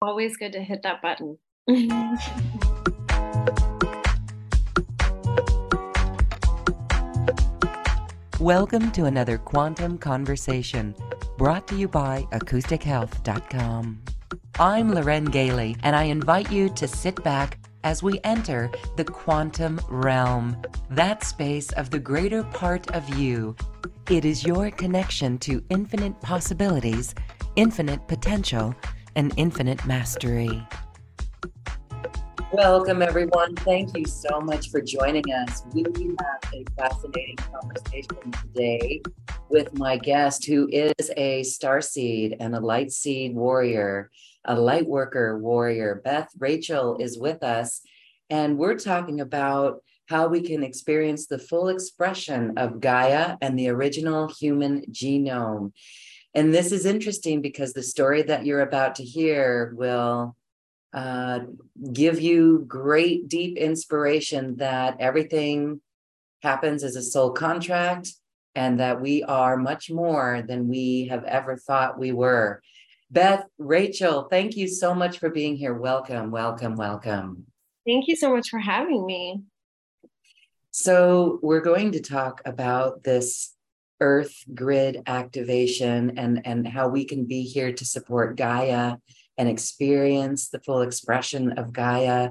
Always good to hit that button. Welcome to another Quantum Conversation brought to you by acoustichealth.com. I'm Loren Gailey, and I invite you to sit back as we enter the quantum realm, that space of the greater part of you. It is your connection to infinite possibilities, infinite potential, and infinite mastery. Welcome, everyone. Thank you so much for joining us. We have a fascinating conversation today with my guest, who is a star seed and a light seed warrior, a light worker warrior. Beth Rachel is with us, and we're talking about how we can experience the full expression of Gaia and the original human genome. And this is interesting because the story that you're about to hear will uh, give you great, deep inspiration that everything happens as a soul contract and that we are much more than we have ever thought we were. Beth, Rachel, thank you so much for being here. Welcome, welcome, welcome. Thank you so much for having me. So, we're going to talk about this earth grid activation and, and how we can be here to support Gaia and experience the full expression of Gaia.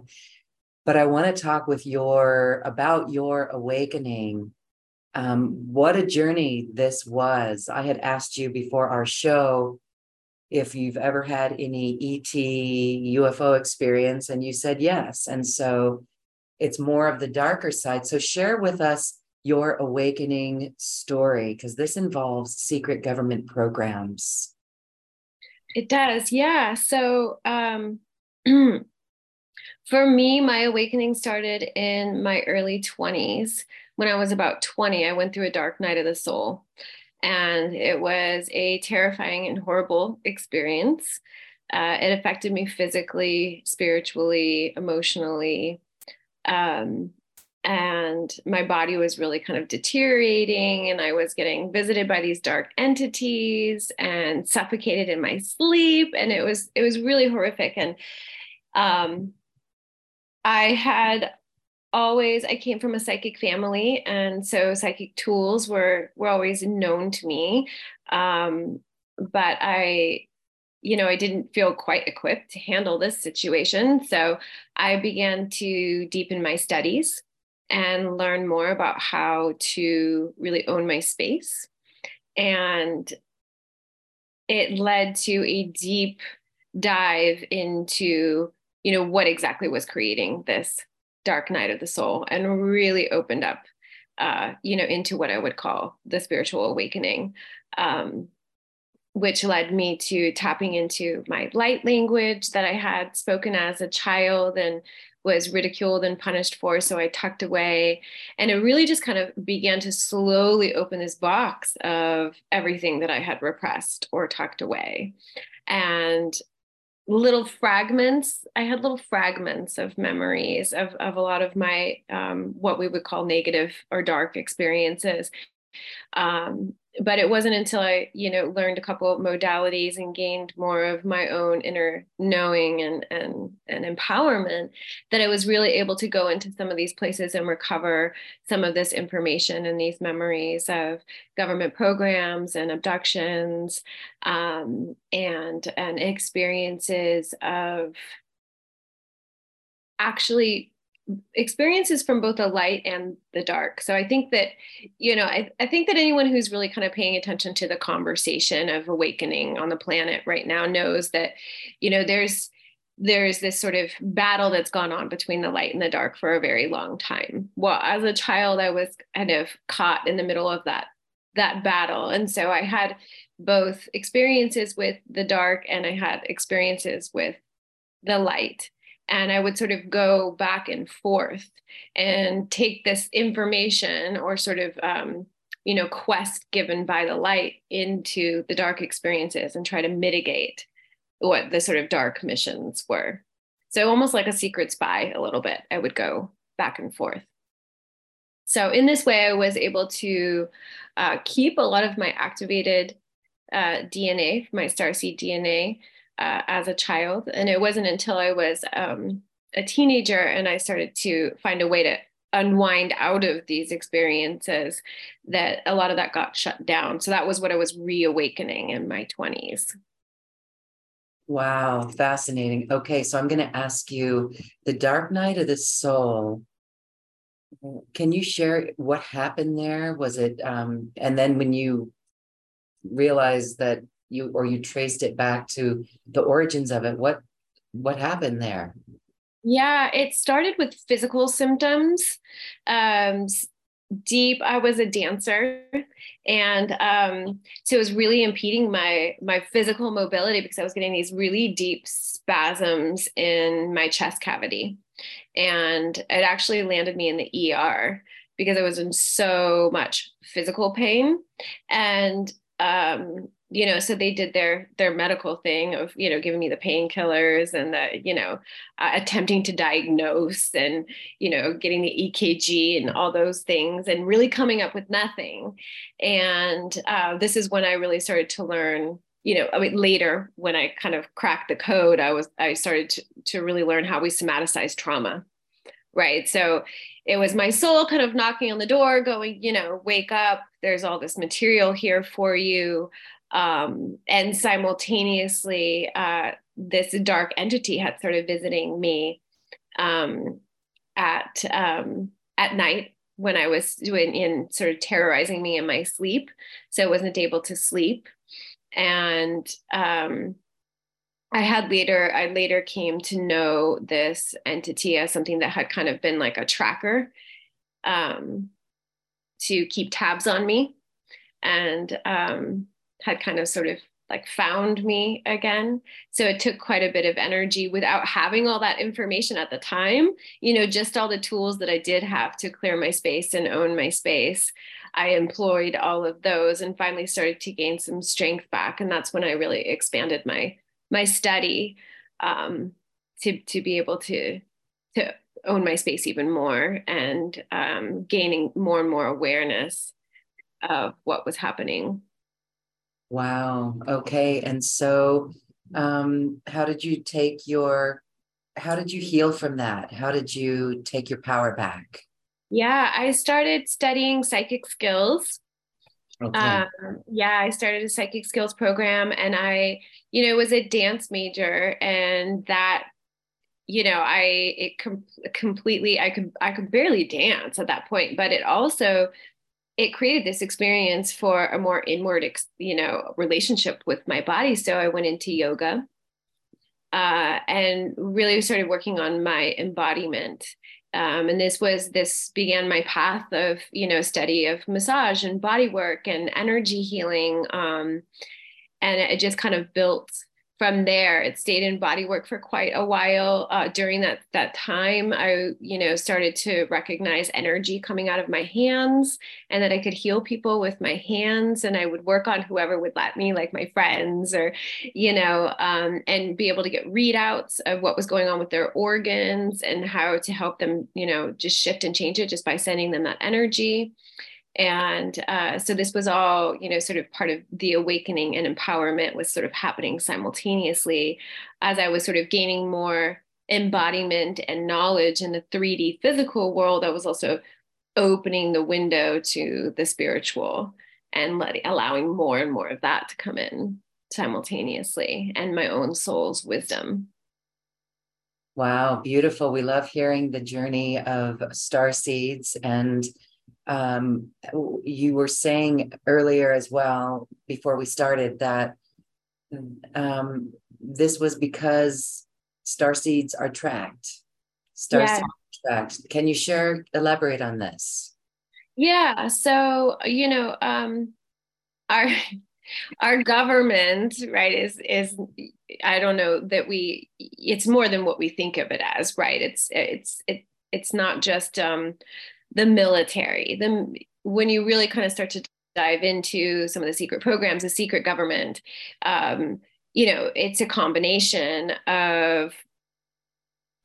But I want to talk with your about your awakening. Um, what a journey this was. I had asked you before our show if you've ever had any ET UFO experience, and you said yes. And so it's more of the darker side. So share with us your awakening story, because this involves secret government programs. It does, yeah. So um, for me, my awakening started in my early 20s. When I was about 20, I went through a dark night of the soul. And it was a terrifying and horrible experience. Uh, it affected me physically, spiritually, emotionally. Um, and my body was really kind of deteriorating and i was getting visited by these dark entities and suffocated in my sleep and it was it was really horrific. And um i had always i came from a psychic family and so psychic tools were were always known to me. Um but i you know, I didn't feel quite equipped to handle this situation. So I began to deepen my studies and learn more about how to really own my space. And it led to a deep dive into, you know, what exactly was creating this dark night of the soul and really opened up, uh, you know, into what I would call the spiritual awakening. Um, which led me to tapping into my light language that I had spoken as a child and was ridiculed and punished for. So I tucked away. And it really just kind of began to slowly open this box of everything that I had repressed or tucked away. And little fragments, I had little fragments of memories of, of a lot of my, um, what we would call negative or dark experiences. Um, but it wasn't until I, you know, learned a couple of modalities and gained more of my own inner knowing and and and empowerment that I was really able to go into some of these places and recover some of this information and these memories of government programs and abductions um, and and experiences of actually experiences from both the light and the dark. So I think that, you know, I, I think that anyone who's really kind of paying attention to the conversation of awakening on the planet right now knows that, you know, there's there's this sort of battle that's gone on between the light and the dark for a very long time. Well, as a child, I was kind of caught in the middle of that that battle. And so I had both experiences with the dark and I had experiences with the light and I would sort of go back and forth and take this information or sort of um, you know quest given by the light into the dark experiences and try to mitigate what the sort of dark missions were. So almost like a secret spy, a little bit. I would go back and forth. So in this way, I was able to uh, keep a lot of my activated uh, DNA, my starseed DNA, uh, as a child. And it wasn't until I was um, a teenager and I started to find a way to unwind out of these experiences that a lot of that got shut down. So that was what I was reawakening in my 20s. Wow, fascinating. Okay, so I'm going to ask you the dark night of the soul. Can you share what happened there? Was it, um, and then when you realized that you or you traced it back to the origins of it, what what happened there? Yeah, it started with physical symptoms. Um, deep i was a dancer and um, so it was really impeding my my physical mobility because i was getting these really deep spasms in my chest cavity and it actually landed me in the er because i was in so much physical pain and um, you know so they did their their medical thing of you know giving me the painkillers and the you know uh, attempting to diagnose and you know getting the ekg and all those things and really coming up with nothing. And uh, this is when i really started to learn you know i mean later when i kind of cracked the code i was i started to, to really learn how we somaticize trauma right? So it was my soul kind of knocking on the door going you know wake up there's all this material here for you um, and simultaneously uh, this dark entity had started visiting me um, at um, at night when I was doing in sort of terrorizing me in my sleep, so I wasn't able to sleep, and um, I had later I later came to know this entity as something that had kind of been like a tracker um, to keep tabs on me, and um, had kind of sort of like found me again. So it took quite a bit of energy without having all that information at the time, you know, just all the tools that I did have to clear my space and own my space. I employed all of those and finally started to gain some strength back. And that's when I really expanded my my study um, to to be able to to own my space even more and um, gaining more and more awareness of what was happening Wow. Okay. And so, um, how did you take your, how did you heal from that? How did you take your power back? Yeah, I started studying psychic skills. Okay. Um, yeah, I started a psychic skills program and I, you know, was a dance major and that you know i it com- completely i could i could barely dance at that point but it also it created this experience for a more inward you know relationship with my body. So i went into yoga uh, and really started working on my embodiment. Um, and this was this began my path of you know study of massage and body work and energy healing. Um, and it just kind of built from there. It stayed in body work for quite a while. Uh, during that that time i you know started to recognize energy coming out of my hands and that i could heal people with my hands and i would work on whoever would let me like my friends or you know um, and be able to get readouts of what was going on with their organs and how to help them you know just shift and change it just by sending them that energy and uh, so this was all you know sort of part of the awakening and empowerment was sort of happening simultaneously. As i was sort of gaining more embodiment and knowledge in the 3d physical world i was also opening the window to the spiritual and letting allowing more and more of that to come in simultaneously and my own soul's wisdom. Wow beautiful. We love hearing the journey of star seeds and um, you were saying earlier as well before we started that um, this was because star seeds are tracked. Star yeah. seeds are tracked. Can you share, elaborate on this? Yeah. So, you know, um, our our government right is is i don't know that we it's more than what we think of it as right it's it's it, it's not just um the military the when you really kind of start to dive into some of the secret programs the secret government um, you know it's a combination of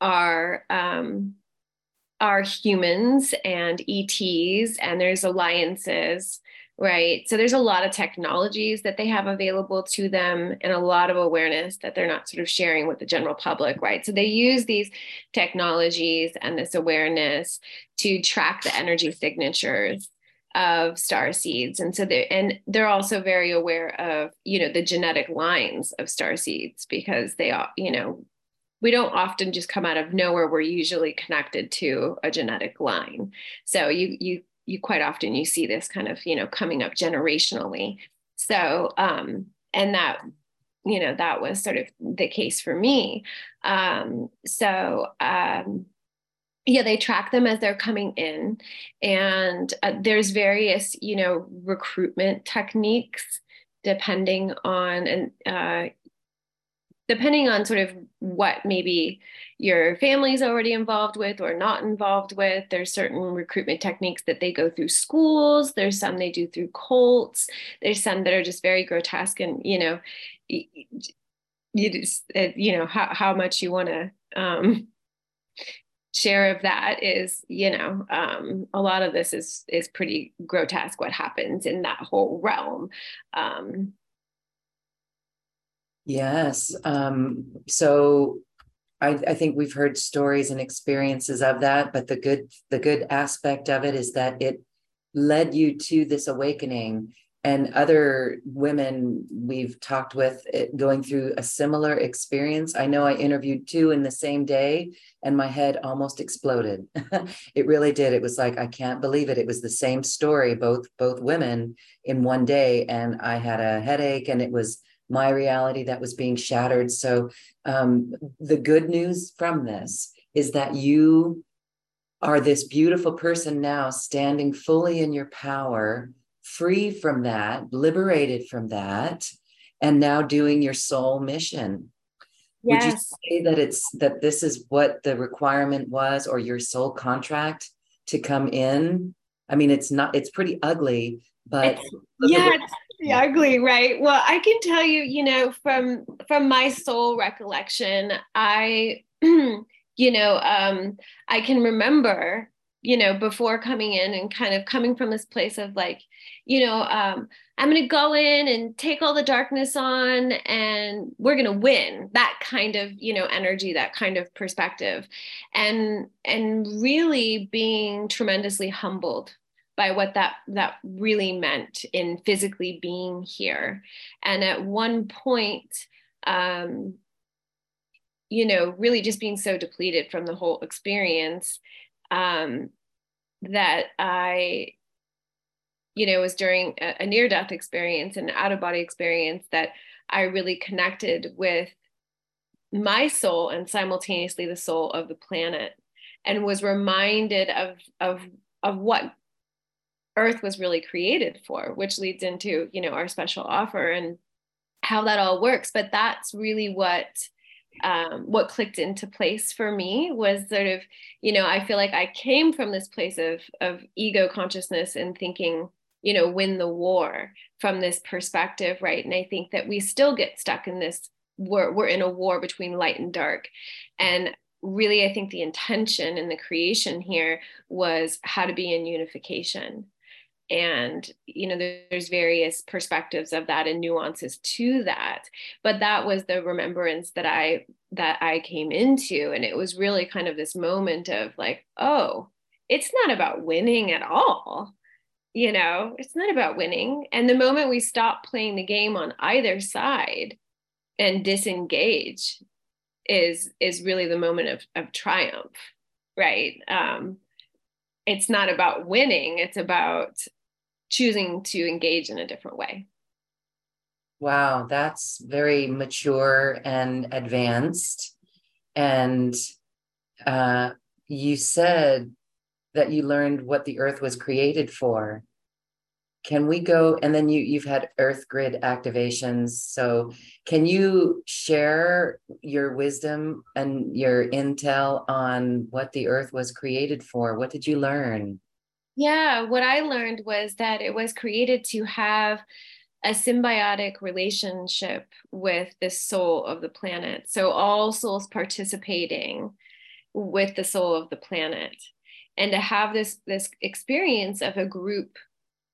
our um, our humans and ets and there's alliances right? So there's a lot of technologies that they have available to them and a lot of awareness that they're not sort of sharing with the general public, right? So they use these technologies and this awareness to track the energy signatures of star seeds and so they and they're also very aware of you know the genetic lines of star seeds because they are you know we don't often just come out of nowhere we're usually connected to a genetic line so you you you quite often you see this kind of you know coming up generationally. So um and that you know that was sort of the case for me. Um so um yeah they track them as they're coming in. And uh, there's various you know recruitment techniques depending on and uh, depending on sort of what maybe your family's already involved with or not involved with there's certain recruitment techniques that they go through schools there's some they do through cults there's some that are just very grotesque and you know you just uh, you know how, how much you want to um, share of that is you know um, a lot of this is is pretty grotesque what happens in that whole realm. Um, Yes. Um, so I, I think we've heard stories and experiences of that, but the good the good aspect of it is that it led you to this awakening and other women we've talked with it, eh, going through a similar experience. I know I interviewed two in the same day and my head almost exploded. it really did. It was like I can't believe it. It was the same story both both women in one day and I had a headache and it was my reality that was being shattered. So, um, the good news from this is that you are this beautiful person now standing fully in your power, free from that, liberated from that, and now doing your soul mission. Yes. Would you say that it's that this is what the requirement was or your soul contract to come in? I mean, it's not, it's pretty ugly, but yeah, ugly right? Well i can tell you you know from from my soul recollection i you know um i can remember you know before coming in and kind of coming from this place of like you know um i'm going to go in and take all the darkness on and we're going to win. That kind of you know energy that kind of perspective. And and really being tremendously humbled by what that that really meant in physically being here. And at one point um you know really just being so depleted from the whole experience um that i you know was during a, a near death experience and out of body experience that i really connected with my soul and simultaneously the soul of the planet and was reminded of of of what earth was really created for which leads into you know our special offer and how that all works. But that's really what um, what clicked into place for me was sort of you know i feel like i came from this place of of ego consciousness and thinking you know win the war from this perspective right? And i think that we still get stuck in this we're, we're in a war between light and dark. And really i think the intention and the creation here was how to be in unification and you know there's various perspectives of that and nuances to that. But that was the remembrance that i that i came into. And it was really kind of this moment of like oh it's not about winning at all. You know it's not about winning. And the moment we stop playing the game on either side and disengage is is really the moment of of triumph right? Um it's not about winning it's about choosing to engage in a different way. Wow that's very mature and advanced. And uh, you said that you learned what the earth was created for can we go and then you you've had earth grid activations. So can you share your wisdom and your intel on what the earth was created for? What did you learn? Yeah what i learned was that it was created to have a symbiotic relationship with the soul of the planet. So all souls participating with the soul of the planet. And to have this this experience of a group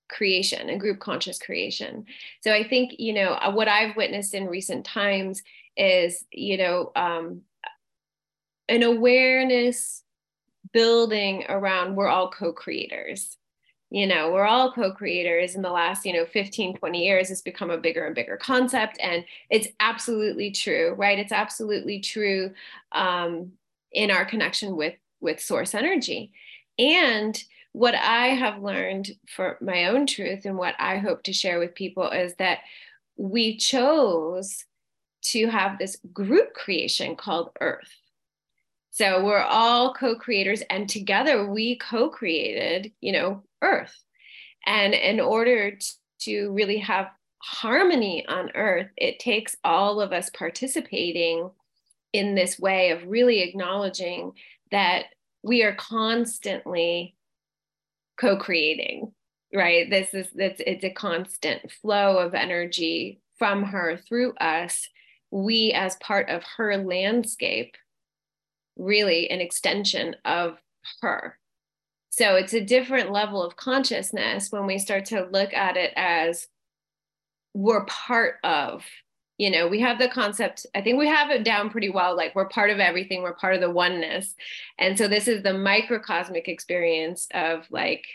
creation and group conscious creation. So I think, you know, uh, what I've witnessed in recent times is, you know, um, an awareness building around we're all co-creators. You know we're all co-creators in the last you know 15 20 years it's become a bigger and bigger concept and it's absolutely true right? It's absolutely true um, in our connection with with source energy. And what i have learned for my own truth and what i hope to share with people is that we chose to have this group creation called earth so we're all co-creators and together we co-created, you know, Earth. And in order to really have harmony on Earth, it takes all of us participating in this way of really acknowledging that we are constantly co-creating right this is it's, it's a constant flow of energy from her through us we as part of her landscape really an extension of her. So it's a different level of consciousness when we start to look at it as we're part of, you know, we have the concept, I think we have it down pretty well, like we're part of everything, we're part of the oneness. And so this is the microcosmic experience of like,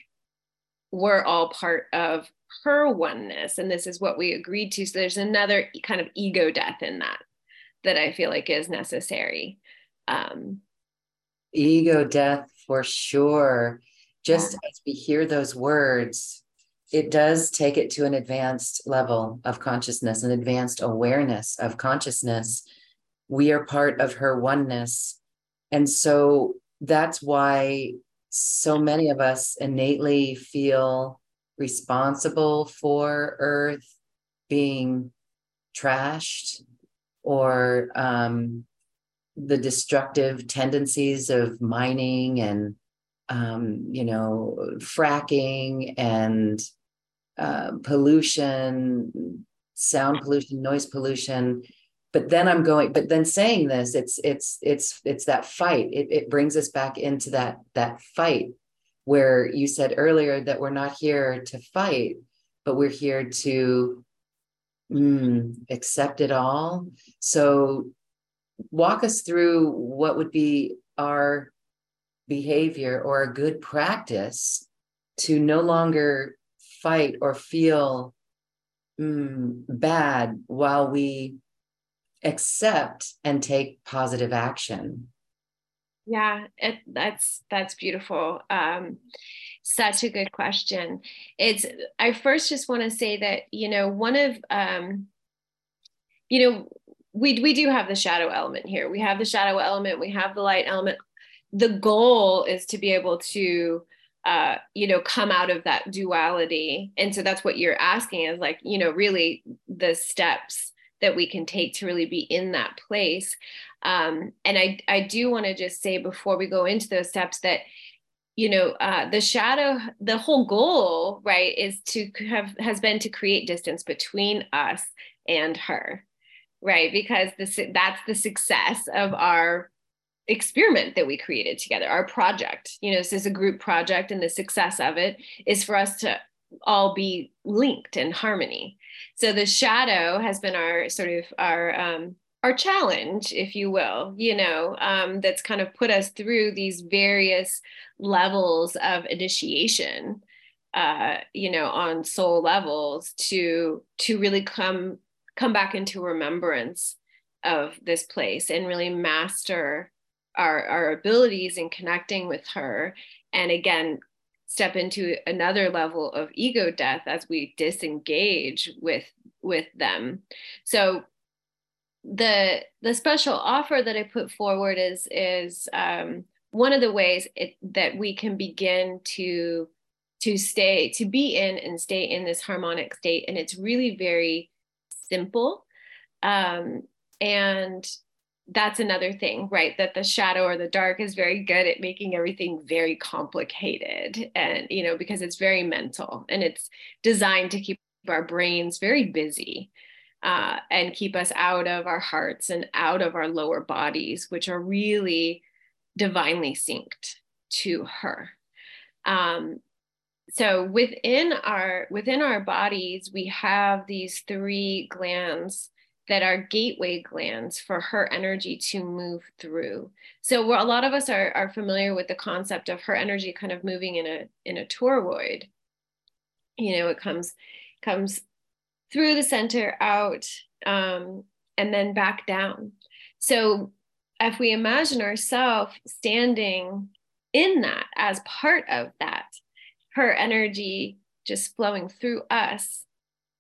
we're all part of her oneness. And this is what we agreed to. So there's another kind of ego death in that that I feel like is necessary um, ego death for sure just yeah. as we hear those words it does take it to an advanced level of consciousness an advanced awareness of consciousness. We are part of her oneness. And so that's why so many of us innately feel responsible for earth being trashed or um, the destructive tendencies of mining and um, you know fracking and uh, pollution sound pollution noise pollution. But then i'm going but then saying this it's it's it's it's that fight. It, it brings us back into that that fight where you said earlier that we're not here to fight but we're here to mm, accept it all. So walk us through what would be our behavior or a good practice to no longer fight or feel mm, bad while we accept and take positive action yeah it, that's that's beautiful um, such a good question it's i first just want to say that you know one of um, you know we we do have the shadow element here. We have the shadow element. We have the light element. The goal is to be able to uh, you know come out of that duality and so that's what you're asking is like you know really the steps that we can take to really be in that place um, and i i do want to just say before we go into those steps that you know uh, the shadow the whole goal right is to have has been to create distance between us and her right? Because this, that's the success of our experiment that we created together, our project. You know, this is a group project, and the success of it is for us to all be linked in harmony. So the shadow has been our sort of our um, our challenge, if you will, you know, um, that's kind of put us through these various levels of initiation, uh, you know, on soul levels to to really come come back into remembrance of this place and really master our, our abilities in connecting with her. And again, step into another level of ego death as we disengage with with them. So the the special offer that I put forward is is um, one of the ways it, that we can begin to to stay to be in and stay in this harmonic state and it's really very simple. Um, and that's another thing, right? That the shadow or the dark is very good at making everything very complicated. And, you know, because it's very mental and it's designed to keep our brains very busy uh, and keep us out of our hearts and out of our lower bodies, which are really divinely synced to her. Um, so within our within our bodies we have these three glands that are gateway glands for her energy to move through. So a lot of us are, are familiar with the concept of her energy kind of moving in a in a toroid. You know, it comes comes through the center out um, and then back down. So if we imagine ourselves standing in that as part of that, her energy just flowing through us,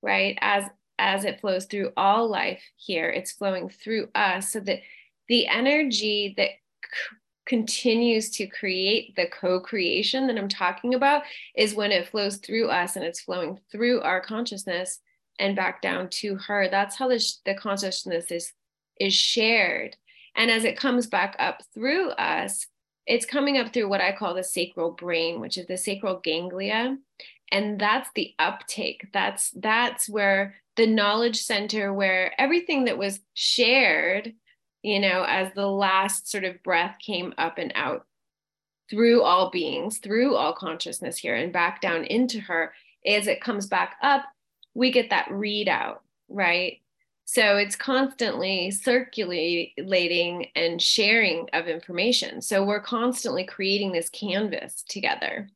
right? As as it flows through all life here, it's flowing through us so that the energy that c- continues to create the co-creation that I'm talking about is when it flows through us and it's flowing through our consciousness and back down to her. That's how the, sh- the consciousness is is shared. And as it comes back up through us, it's coming up through what I call the sacral brain, which is the sacral ganglia. And that's the uptake. That's that's where the knowledge center where everything that was shared, you know, as the last sort of breath came up and out through all beings, through all consciousness here and back down into her, as it comes back up, we get that readout, right? So it's constantly circulating and sharing of information. So we're constantly creating this canvas together.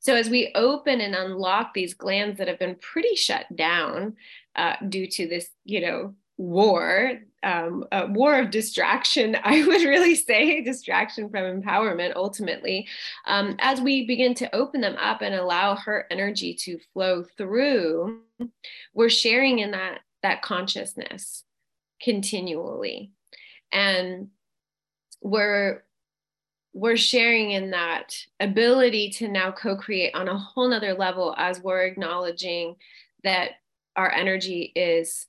So as we open and unlock these glands that have been pretty shut down uh, due to this, you know, war, um, a war of distraction, I would really say distraction from empowerment ultimately. Um, as we begin to open them up and allow her energy to flow through, we're sharing in that that consciousness continually. And we're we're sharing in that ability to now co-create on a whole nother level as we're acknowledging that our energy is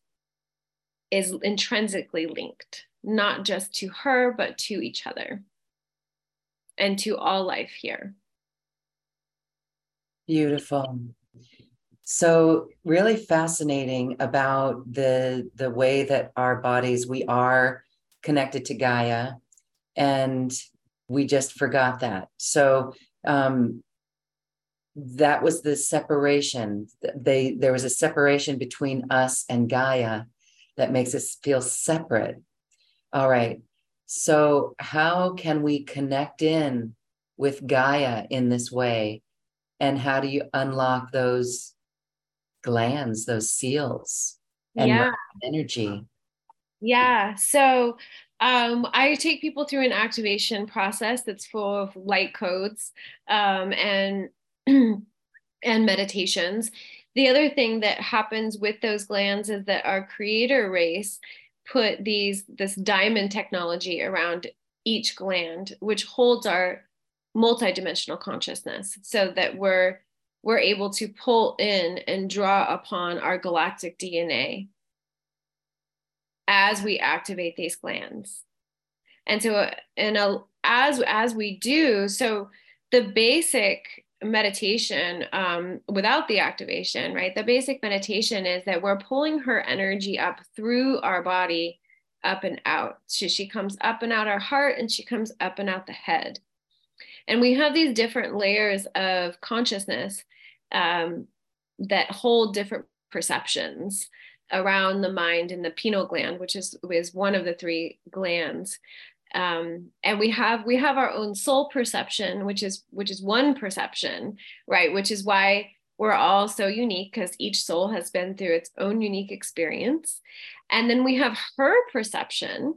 is intrinsically linked not just to her but to each other and to all life here. Beautiful. So really fascinating about the the way that our bodies we are connected to gaia and we just forgot that. So um, that was the separation. They there was a separation between us and Gaia that makes us feel separate. All right. So how can we connect in with Gaia in this way? And how do you unlock those glands, those seals and yeah. energy? Yeah. So um, I take people through an activation process that's full of light codes um, and and meditations. The other thing that happens with those glands is that our creator race put these this diamond technology around each gland, which holds our multidimensional consciousness, so that we're we're able to pull in and draw upon our galactic DNA as we activate these glands. And so, in a, as as we do, so the basic meditation um, without the activation, right? The basic meditation is that we're pulling her energy up through our body, up and out. So she comes up and out our heart, and she comes up and out the head. And we have these different layers of consciousness um, that hold different perceptions around the mind and the pineal gland, which is, is one of the three glands. Um, and we have we have our own soul perception, which is which is one perception, right? Which is why we're all so unique because each soul has been through its own unique experience. And then we have her perception.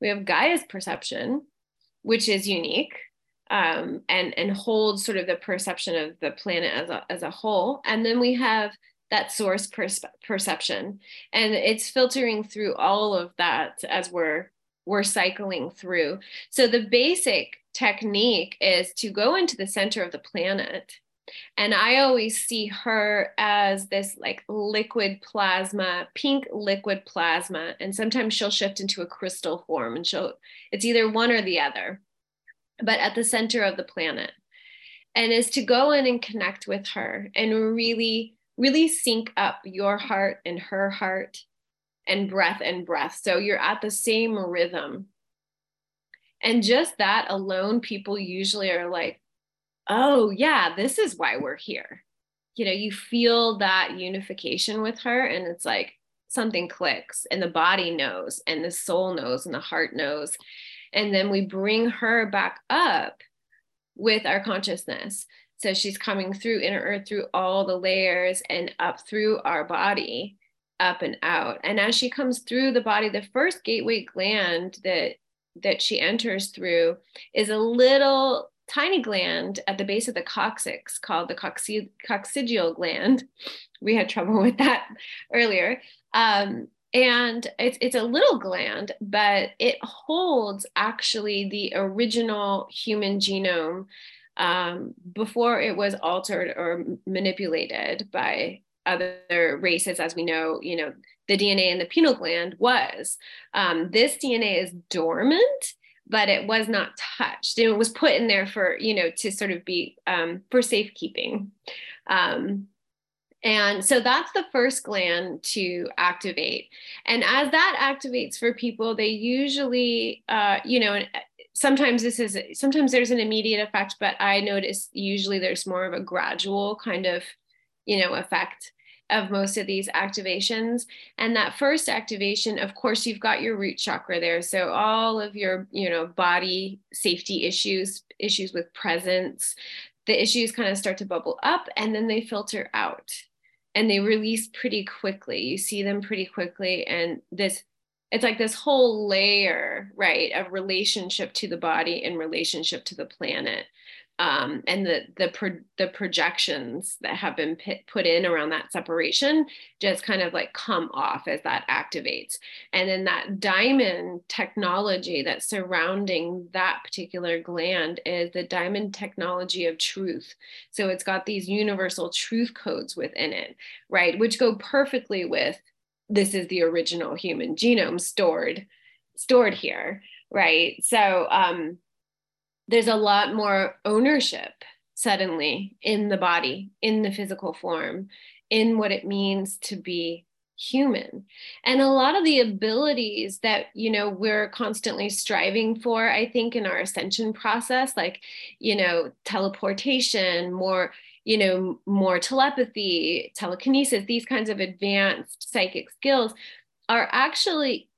We have Gaia's perception, which is unique um, and and holds sort of the perception of the planet as a as a whole. And then we have that source perception. And it's filtering through all of that as we're we're cycling through. So the basic technique is to go into the center of the planet. And i always see her as this like liquid plasma pink liquid plasma. And sometimes she'll shift into a crystal form and she'll it's either one or the other but at the center of the planet. And is to go in and connect with her and really really sync up your heart and her heart and breath and breath. So you're at the same rhythm. And just that alone, people usually are like, oh yeah this is why we're here you know you feel that unification with her and it's like something clicks and the body knows and the soul knows and the heart knows and then we bring her back up with our consciousness so she's coming through inner earth through all the layers and up through our body up and out and as she comes through the body the first gateway gland that that she enters through is a little tiny gland at the base of the coccyx called the coccygeal gland. We had trouble with that earlier. Um, and it's, it's a little gland, but it holds actually the original human genome um, before it was altered or manipulated by other races, as we know, you know, the DNA in the pineal gland was. Um, this DNA is dormant but it was not touched. And it was put in there for, you know, to sort of be um, for safekeeping. Um, and so that's the first gland to activate. And as that activates for people, they usually, uh, you know, sometimes this is, sometimes there's an immediate effect, but I notice usually there's more of a gradual kind of, you know, effect of most of these activations. And that first activation, of course, you've got your root chakra there. So all of your, you know, body safety issues, issues with presence, the issues kind of start to bubble up and then they filter out and they release pretty quickly. You see them pretty quickly. And this it's like this whole layer right of relationship to the body and relationship to the planet um, and the the pro- the projections that have been put, put in around that separation just kind of like come off as that activates. And then that diamond technology that's surrounding that particular gland is the diamond technology of truth. So it's got these universal truth codes within it right which go perfectly with this is the original human genome stored stored here right? So um there's a lot more ownership suddenly in the body, in the physical form, in what it means to be human. And a lot of the abilities that you know we're constantly striving for i think in our ascension process like you know teleportation more you know more telepathy telekinesis these kinds of advanced psychic skills are actually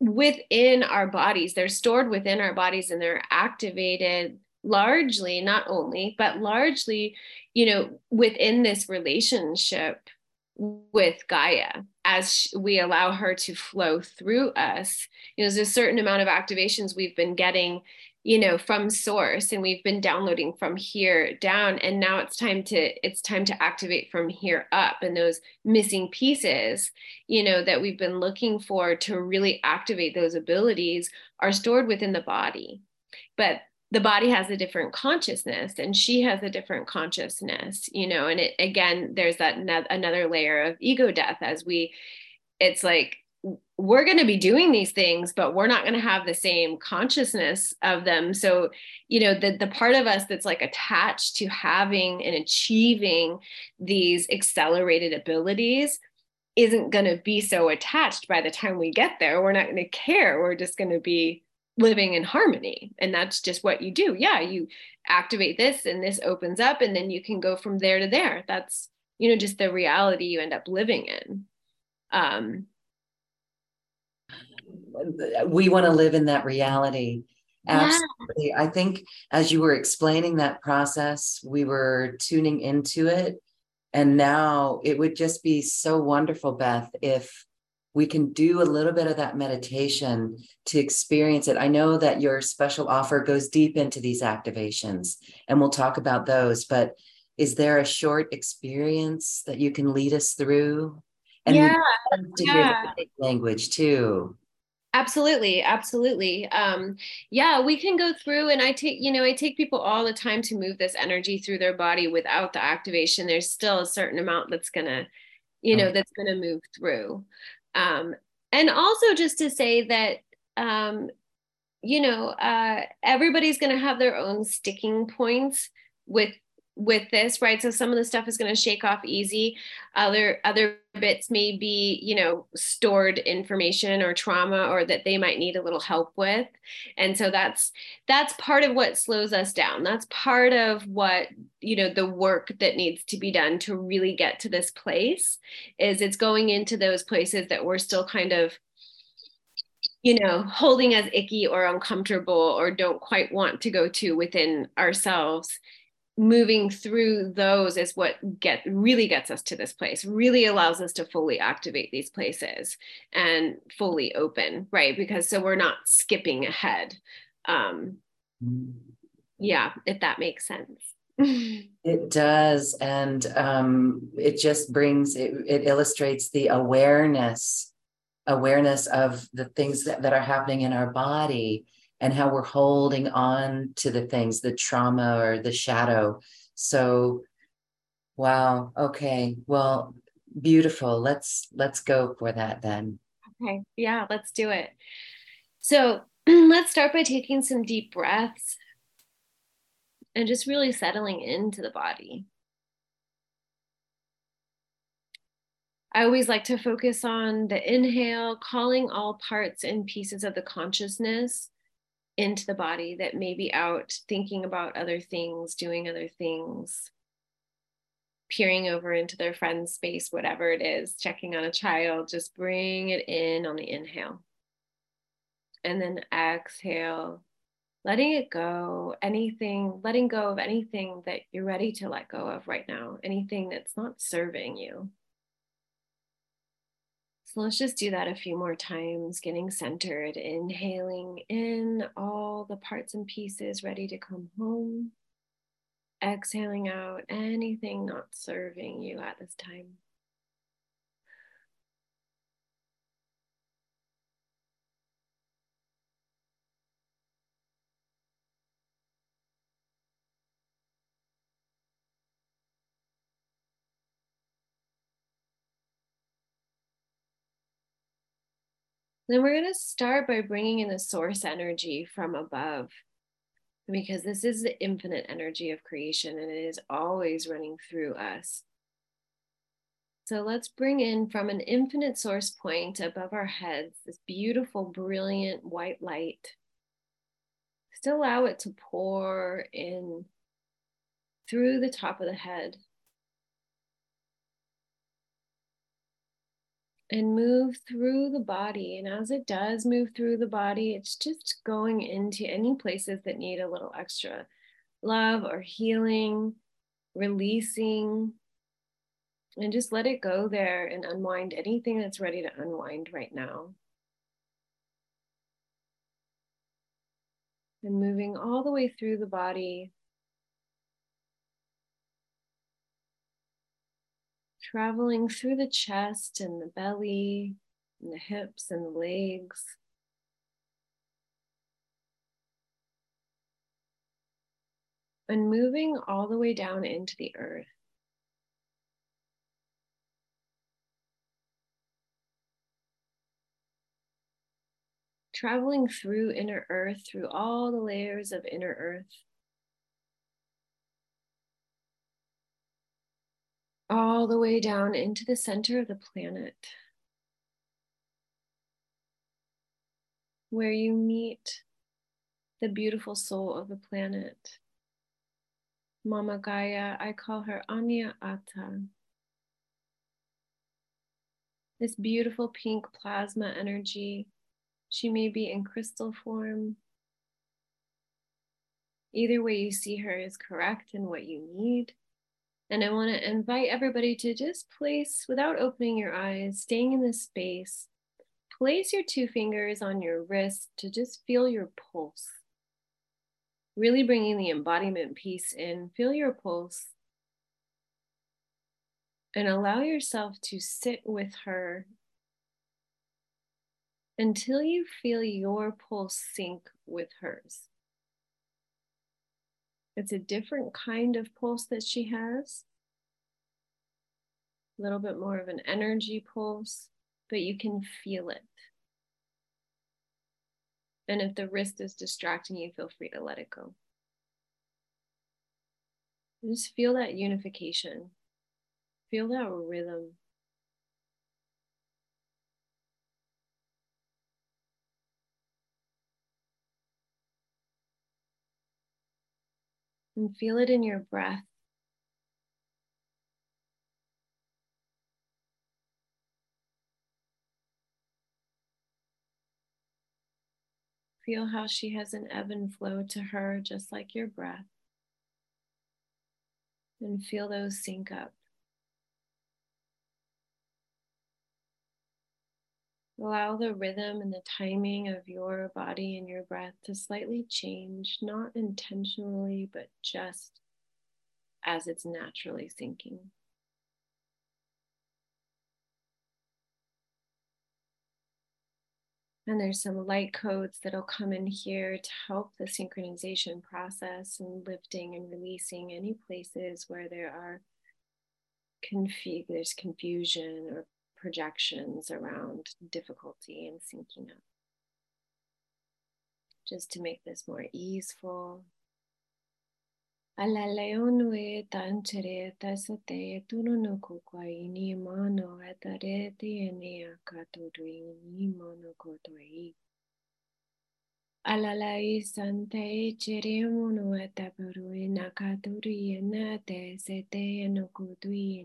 within our bodies. They're stored within our bodies and they're activated largely not only but largely you know within this relationship with gaia as we allow her to flow through us. You know there's a certain amount of activations we've been getting you know from source and we've been downloading from here down and now it's time to it's time to activate from here up. And those missing pieces you know that we've been looking for to really activate those abilities are stored within the body. But the body has a different consciousness and she has a different consciousness you know and it again there's that another layer of ego death as we it's like we're going to be doing these things but we're not going to have the same consciousness of them. So you know the the part of us that's like attached to having and achieving these accelerated abilities isn't going to be so attached by the time we get there. We're not going to care. We're just going to be living in harmony. And that's just what you do. Yeah you activate this and this opens up and then you can go from there to there. That's you know just the reality you end up living in. Um we want to live in that reality. Absolutely. Yeah. I think as you were explaining that process, we were tuning into it. And now it would just be so wonderful, Beth, if we can do a little bit of that meditation to experience it. I know that your special offer goes deep into these activations, and we'll talk about those. But is there a short experience that you can lead us through? And yeah, to yeah. hear the language too. Absolutely, absolutely. Um, yeah, we can go through, and I take, you know, I take people all the time to move this energy through their body without the activation. There's still a certain amount that's gonna, you know, that's gonna move through. Um, and also just to say that, um, you know, uh, everybody's gonna have their own sticking points with with this right? So some of the stuff is going to shake off easy. Other other bits may be you know stored information or trauma or that they might need a little help with. And so that's that's part of what slows us down. That's part of what you know the work that needs to be done to really get to this place is it's going into those places that we're still kind of you know holding as icky or uncomfortable or don't quite want to go to within ourselves moving through those is what get really gets us to this place really allows us to fully activate these places and fully open right? Because so we're not skipping ahead um yeah if that makes sense. It does and um it just brings it, it illustrates the awareness awareness of the things that, that are happening in our body and how we're holding on to the things, the trauma or the shadow. So, wow. Okay. Well, beautiful. Let's let's go for that then. Okay. Yeah, let's do it. So, let's start by taking some deep breaths and just really settling into the body. I always like to focus on the inhale, calling all parts and pieces of the consciousness into the body that may be out thinking about other things, doing other things, peering over into their friend's space, whatever it is, checking on a child, just bring it in on the inhale. And then exhale, letting it go, anything, letting go of anything that you're ready to let go of right now, anything that's not serving you. So let's just do that a few more times, getting centered, inhaling in all the parts and pieces ready to come home. Exhaling out anything not serving you at this time. Then we're going to start by bringing in the source energy from above because this is the infinite energy of creation and it is always running through us. So let's bring in from an infinite source point above our heads this beautiful, brilliant white light. Still allow it to pour in through the top of the head and move through the body. And as it does move through the body, it's just going into any places that need a little extra love or healing, releasing, and just let it go there and unwind anything that's ready to unwind right now. And moving all the way through the body, traveling through the chest and the belly and the hips and the legs. And moving all the way down into the earth. Traveling through inner earth, through all the layers of inner earth. All the way down into the center of the planet, where you meet the beautiful soul of the planet. Mama Gaia, I call her Anya Ata. This beautiful pink plasma energy. She may be in crystal form. Either way you see her is correct in what you need. And I want to invite everybody to just place, without opening your eyes, staying in this space, place your two fingers on your wrist to just feel your pulse. Really bringing the embodiment piece in, feel your pulse. And allow yourself to sit with her until you feel your pulse sync with hers. It's a different kind of pulse that she has. A little bit more of an energy pulse, but you can feel it. And if the wrist is distracting you, feel free to let it go. Just feel that unification. Feel that rhythm. And feel it in your breath. Feel how she has an ebb and flow to her, just like your breath. And feel those sync up. Allow the rhythm and the timing of your body and your breath to slightly change, not intentionally, but just as it's naturally syncing. And there's some light codes that'll come in here to help the synchronization process and lifting and releasing any places where there are confu- there's confusion or projections around difficulty and syncing up. Just to make this more easeful. Ala Alaleonue tanchere tasate turuno kukwai mano atarete enea katuri ni mono kotoi. Alalai sante cheremono etapuru inakaturi enate sete enokutui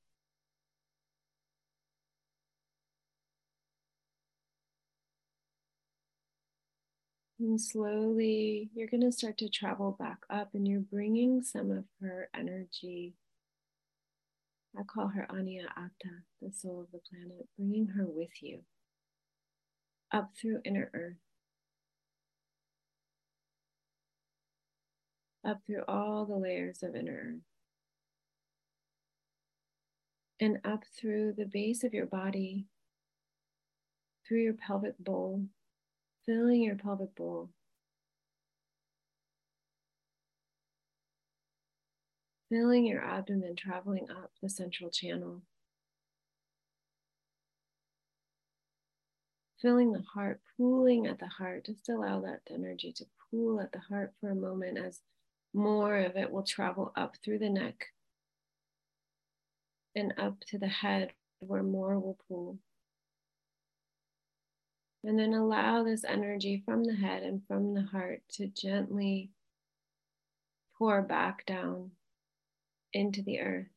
And slowly, you're going to start to travel back up, and you're bringing some of her energy. I call her Anya Ata, the soul of the planet, bringing her with you up through inner earth, up through all the layers of inner earth, and up through the base of your body, through your pelvic bowl filling your pelvic bowl. Filling your abdomen, traveling up the central channel. Filling the heart, pooling at the heart. Just allow that energy to pool at the heart for a moment as more of it will travel up through the neck and up to the head where more will pool. And then allow this energy from the head and from the heart to gently pour back down into the earth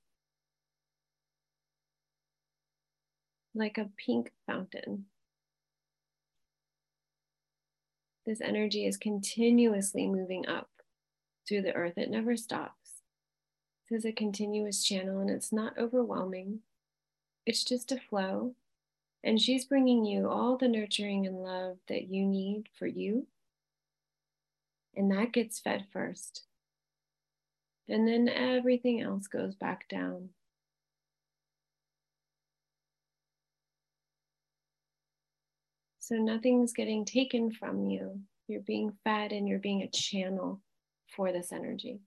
like a pink fountain. This energy is continuously moving up through the earth, it never stops. This is a continuous channel and it's not overwhelming, it's just a flow and she's bringing you all the nurturing and love that you need for you. And that gets fed first. And then everything else goes back down. So nothing's getting taken from you. You're being fed and you're being a channel for this energy.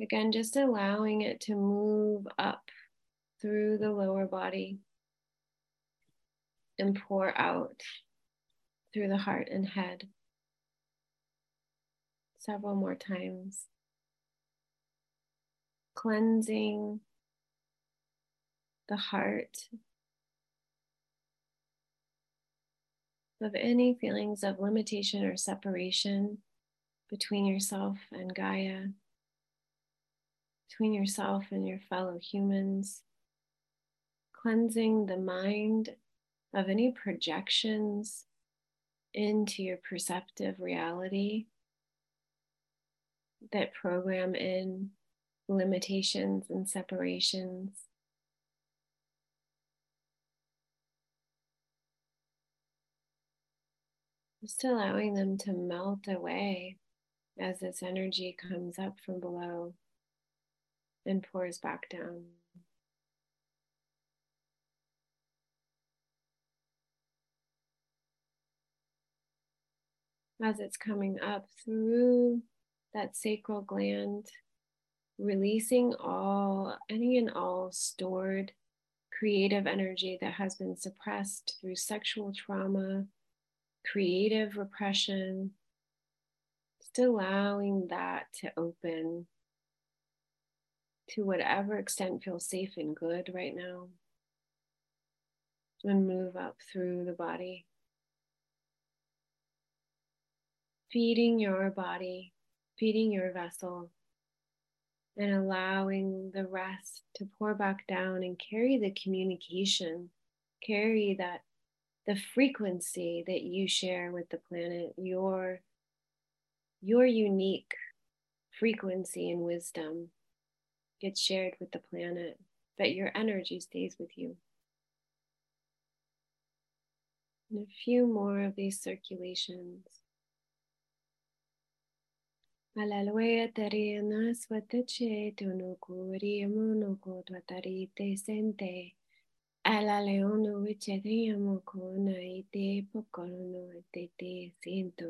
Again, just allowing it to move up through the lower body and pour out through the heart and head several more times. Cleansing the heart of any feelings of limitation or separation between yourself and Gaia, between yourself and your fellow humans cleansing the mind of any projections into your perceptive reality that program in limitations and separations. Just allowing them to melt away as this energy comes up from below and pours back down. As it's coming up through that sacral gland, releasing all, any and all stored creative energy that has been suppressed through sexual trauma, creative repression, just allowing that to open to whatever extent feels safe and good right now. And move up through the body. Feeding your body, feeding your vessel, and allowing the rest to pour back down and carry the communication, carry that the frequency that you share with the planet, your your unique frequency and wisdom gets shared with the planet, but your energy stays with you. And a few more of these circulations. Alaluetari anasvatache tunukuri amunuku tuatarite sente. Alaleonu vichari amuku naite pokorunu tete sentu.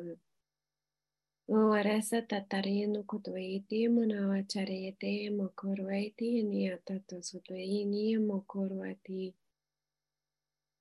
Uvarasa tatari nukutuiti munavacharete mokorueti niatatusutuini mokoruati.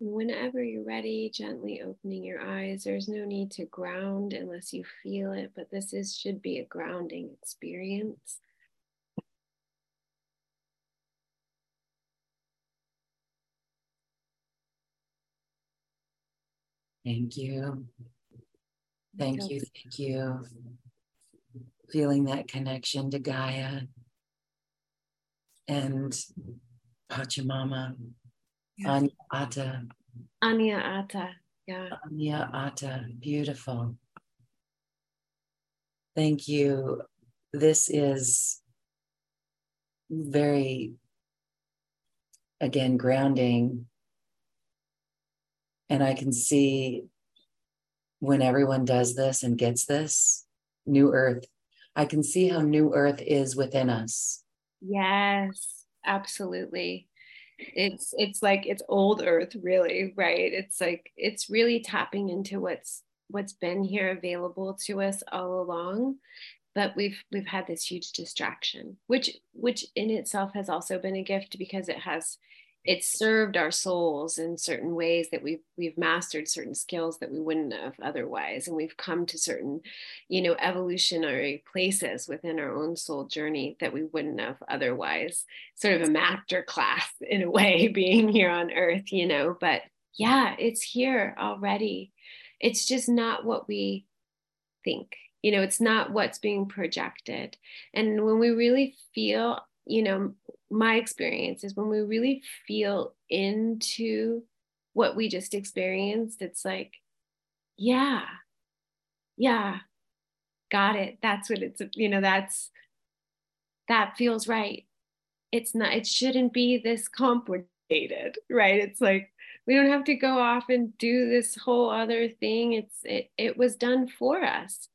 whenever you're ready, gently opening your eyes. There's no need to ground unless you feel it, but this is should be a grounding experience. Thank you. Thank you. Thank you. Feeling that connection to Gaia and Pachamama. Anya Ata. Anya Ata. Yeah. Anya Ata. Beautiful. Thank you. This is very, again, grounding. And I can see when everyone does this and gets this, New Earth. I can see how New Earth is within us. Yes, absolutely it's it's like it's old earth really right? It's like it's really tapping into what's what's been here available to us all along. But we've we've had this huge distraction which which in itself has also been a gift because it has it's served our souls in certain ways that we've we've mastered certain skills that we wouldn't have otherwise. And we've come to certain you know evolutionary places within our own soul journey that we wouldn't have otherwise. Sort of a master class in a way being here on earth you know. But yeah it's here already. It's just not what we think. You know it's not what's being projected. And when we really feel you know my experience is when we really feel into what we just experienced, it's like, yeah, yeah, got it. That's what it's, you know, that's, that feels right. It's not, it shouldn't be this complicated, right? It's like, we don't have to go off and do this whole other thing. It's, it, it was done for us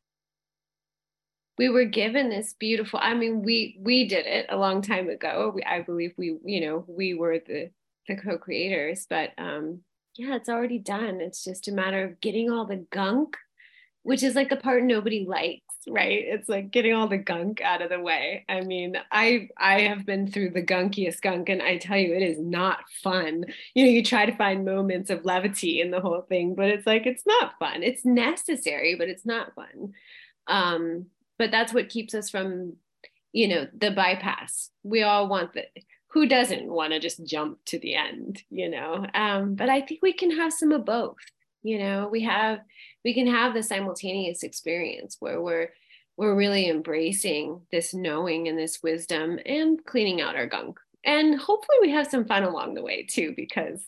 we were given this beautiful i mean we we did it a long time ago. We, i believe we you know we were the the co-creators but um yeah it's already done. It's just a matter of getting all the gunk which is like the part nobody likes right? It's like getting all the gunk out of the way. I mean i i have been through the gunkiest gunk and i tell you it is not fun. You know you try to find moments of levity in the whole thing but it's like it's not fun. It's necessary but it's not fun. Um but that's what keeps us from you know the bypass we all want the who doesn't want to just jump to the end you know um, but i think we can have some of both you know we have we can have the simultaneous experience where we're we're really embracing this knowing and this wisdom and cleaning out our gunk. And hopefully we have some fun along the way too, because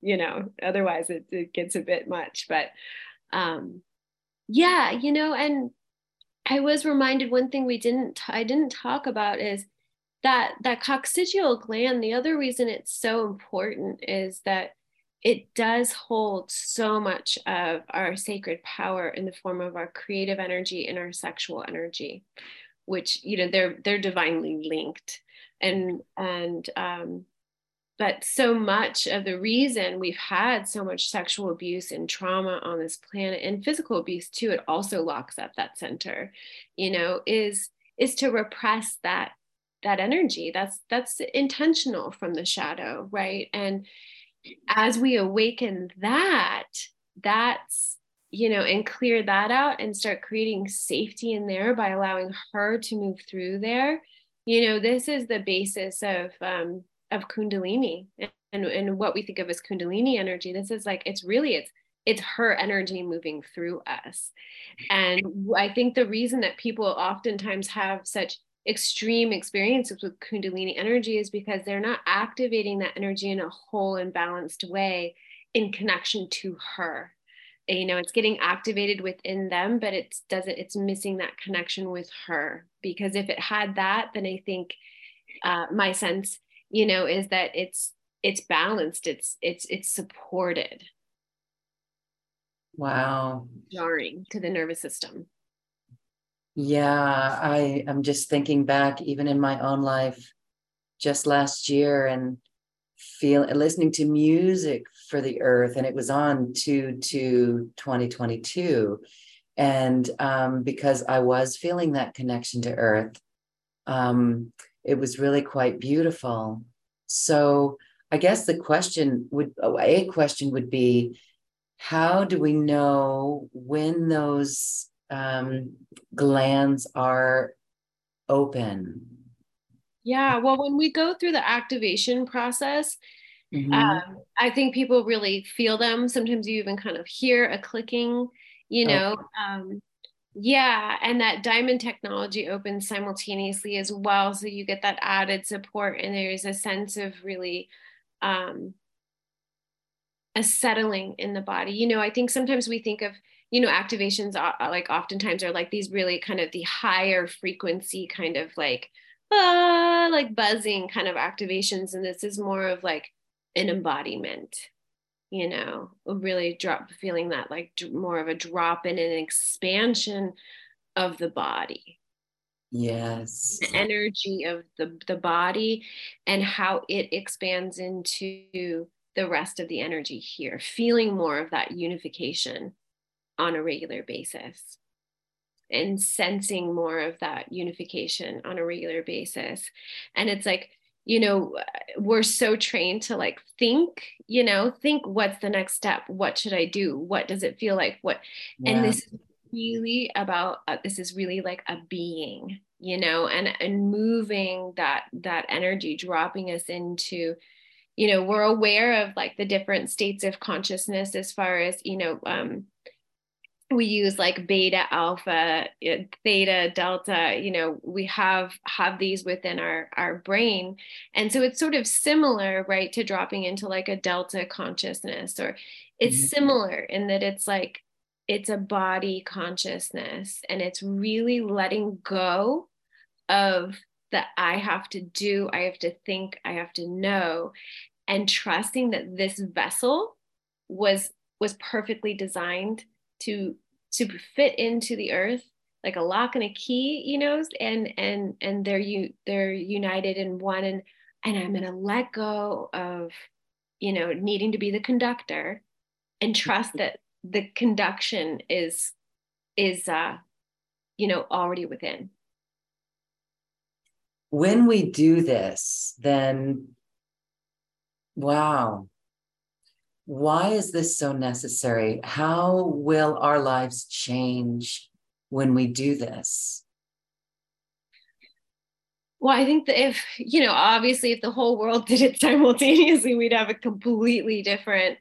you know, otherwise it, it gets a bit much. But um yeah, you know, and I was reminded one thing we didn't I didn't talk about is that that coccygeal gland the other reason it's so important is that it does hold so much of our sacred power in the form of our creative energy and our sexual energy which you know they're they're divinely linked. And and um but so much of the reason we've had so much sexual abuse and trauma on this planet and physical abuse too it also locks up that center you know is is to repress that that energy. That's that's intentional from the shadow right? And as we awaken that that's you know and clear that out and start creating safety in there by allowing her to move through there you know this is the basis of um of kundalini and, and what we think of as kundalini energy. This is like it's really it's it's her energy moving through us. And i think the reason that people oftentimes have such extreme experiences with kundalini energy is because they're not activating that energy in a whole and balanced way in connection to her. You know it's getting activated within them but it doesn't it's missing that connection with her. Because if it had that then i think uh, my sense you know is that it's it's balanced it's it's it's supported. Wow. Jarring to the nervous system. Yeah i i'm just thinking back even in my own life just last year and feel listening to music for the earth and it was on to to 2022 and um, because i was feeling that connection to earth um, it was really quite beautiful. So I guess the question would a question would be how do we know when those um, glands are open? Yeah, well, when we go through the activation process, mm-hmm. um, I think people really feel them. Sometimes you even kind of hear a clicking, you know. Um, yeah, and that diamond technology opens simultaneously as well. So you get that added support, and there's a sense of really um, a settling in the body. You know, I think sometimes we think of, you know, activations are, uh, like oftentimes are like these really kind of the higher frequency kind of like, ah, like buzzing kind of activations. And this is more of like an embodiment you know really drop feeling that like more of a drop in an expansion of the body. Yes. The energy of the the body and how it expands into the rest of the energy here feeling more of that unification on a regular basis and sensing more of that unification on a regular basis. And it's like you know we're so trained to like think you know think what's the next step? What should i do? What does it feel like? What yeah. and this is really about uh, this is really like a being you know and and moving that that energy dropping us into you know we're aware of like the different states of consciousness as far as you know um we use like beta alpha theta delta you know we have have these within our our brain and so it's sort of similar right to dropping into like a delta consciousness or it's mm-hmm. similar in that it's like it's a body consciousness and it's really letting go of that i have to do i have to think i have to know and trusting that this vessel was was perfectly designed to to fit into the earth like a lock and a key you know and and and they're you they're united in one and and i'm going to let go of you know needing to be the conductor and trust that the conduction is is uh you know already within. When we do this then wow why is this so necessary? How will our lives change when we do this? well, I think that if, you know, obviously if the whole world did it simultaneously, we'd have a completely different,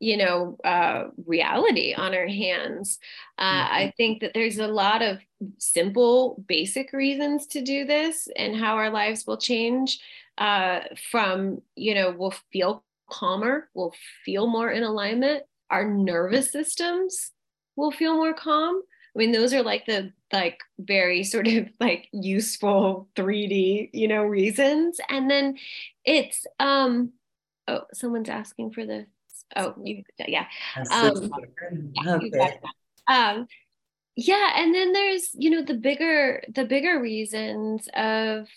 you know, uh, reality on our hands. Uh, mm-hmm. I think that there's a lot of simple, basic reasons to do this and how our lives will change uh, from, you know, we'll feel calmer, we'll feel more in alignment. Our nervous systems will feel more calm. I mean, those are like the like very sort of like useful 3D, you know, reasons. And then it's um oh, someone's asking for this. Oh, you yeah. Um, yeah, okay. um yeah, and then there's, you know, the bigger the bigger reasons of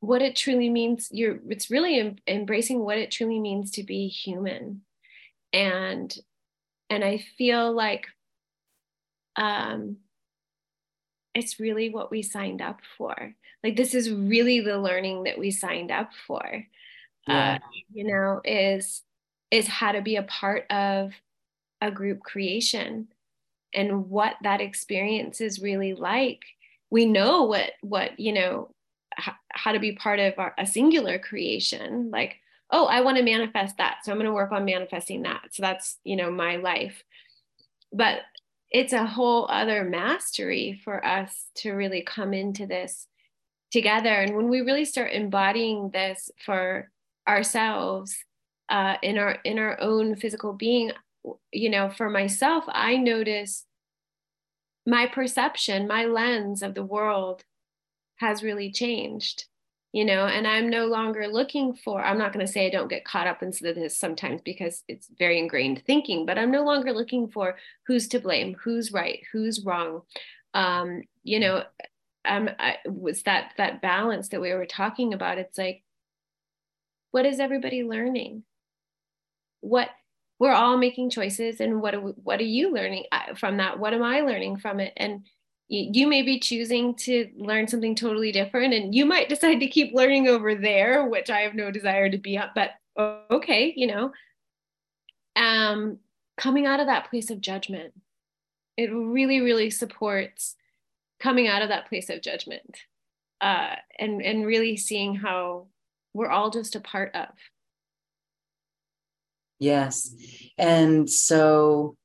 what it truly means you're it's really em- embracing what it truly means to be human and and i feel like um it's really what we signed up for. Like this is really the learning that we signed up for. Uh, yeah. Uh, you know, is is how to be a part of a group creation and what that experience is really like. We know what what you know how to be part of our, a singular creation. Like, oh, I want to manifest that, so I'm going to work on manifesting that. So that's you know my life. But it's a whole other mastery for us to really come into this together. And when we really start embodying this for ourselves uh, in our in our own physical being, you know, for myself, I notice my perception, my lens of the world has really changed you know and i'm no longer looking for i'm not going to say i don't get caught up into this sometimes because it's very ingrained thinking but i'm no longer looking for who's to blame who's right who's wrong. Um you know um I, was that that balance that we were talking about it's like what is everybody learning? What we're all making choices and what are we, what are you learning uh, from that? What am i learning from it? And you may be choosing to learn something totally different and you might decide to keep learning over there which i have no desire to be up but okay you know. Um coming out of that place of judgment. It really really supports coming out of that place of judgment uh and and really seeing how we're all just a part of. Yes. And so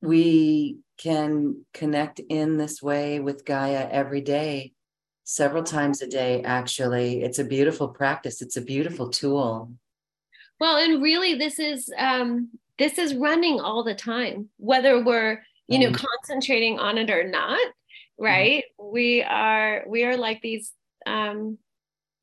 we can connect in this way with Gaia every day, several times a day, actually. It's a beautiful practice, it's a beautiful tool. Well, and really, this is um, this is running all the time, whether we're you know mm. concentrating on it or not, right? Mm. We are we are like these um,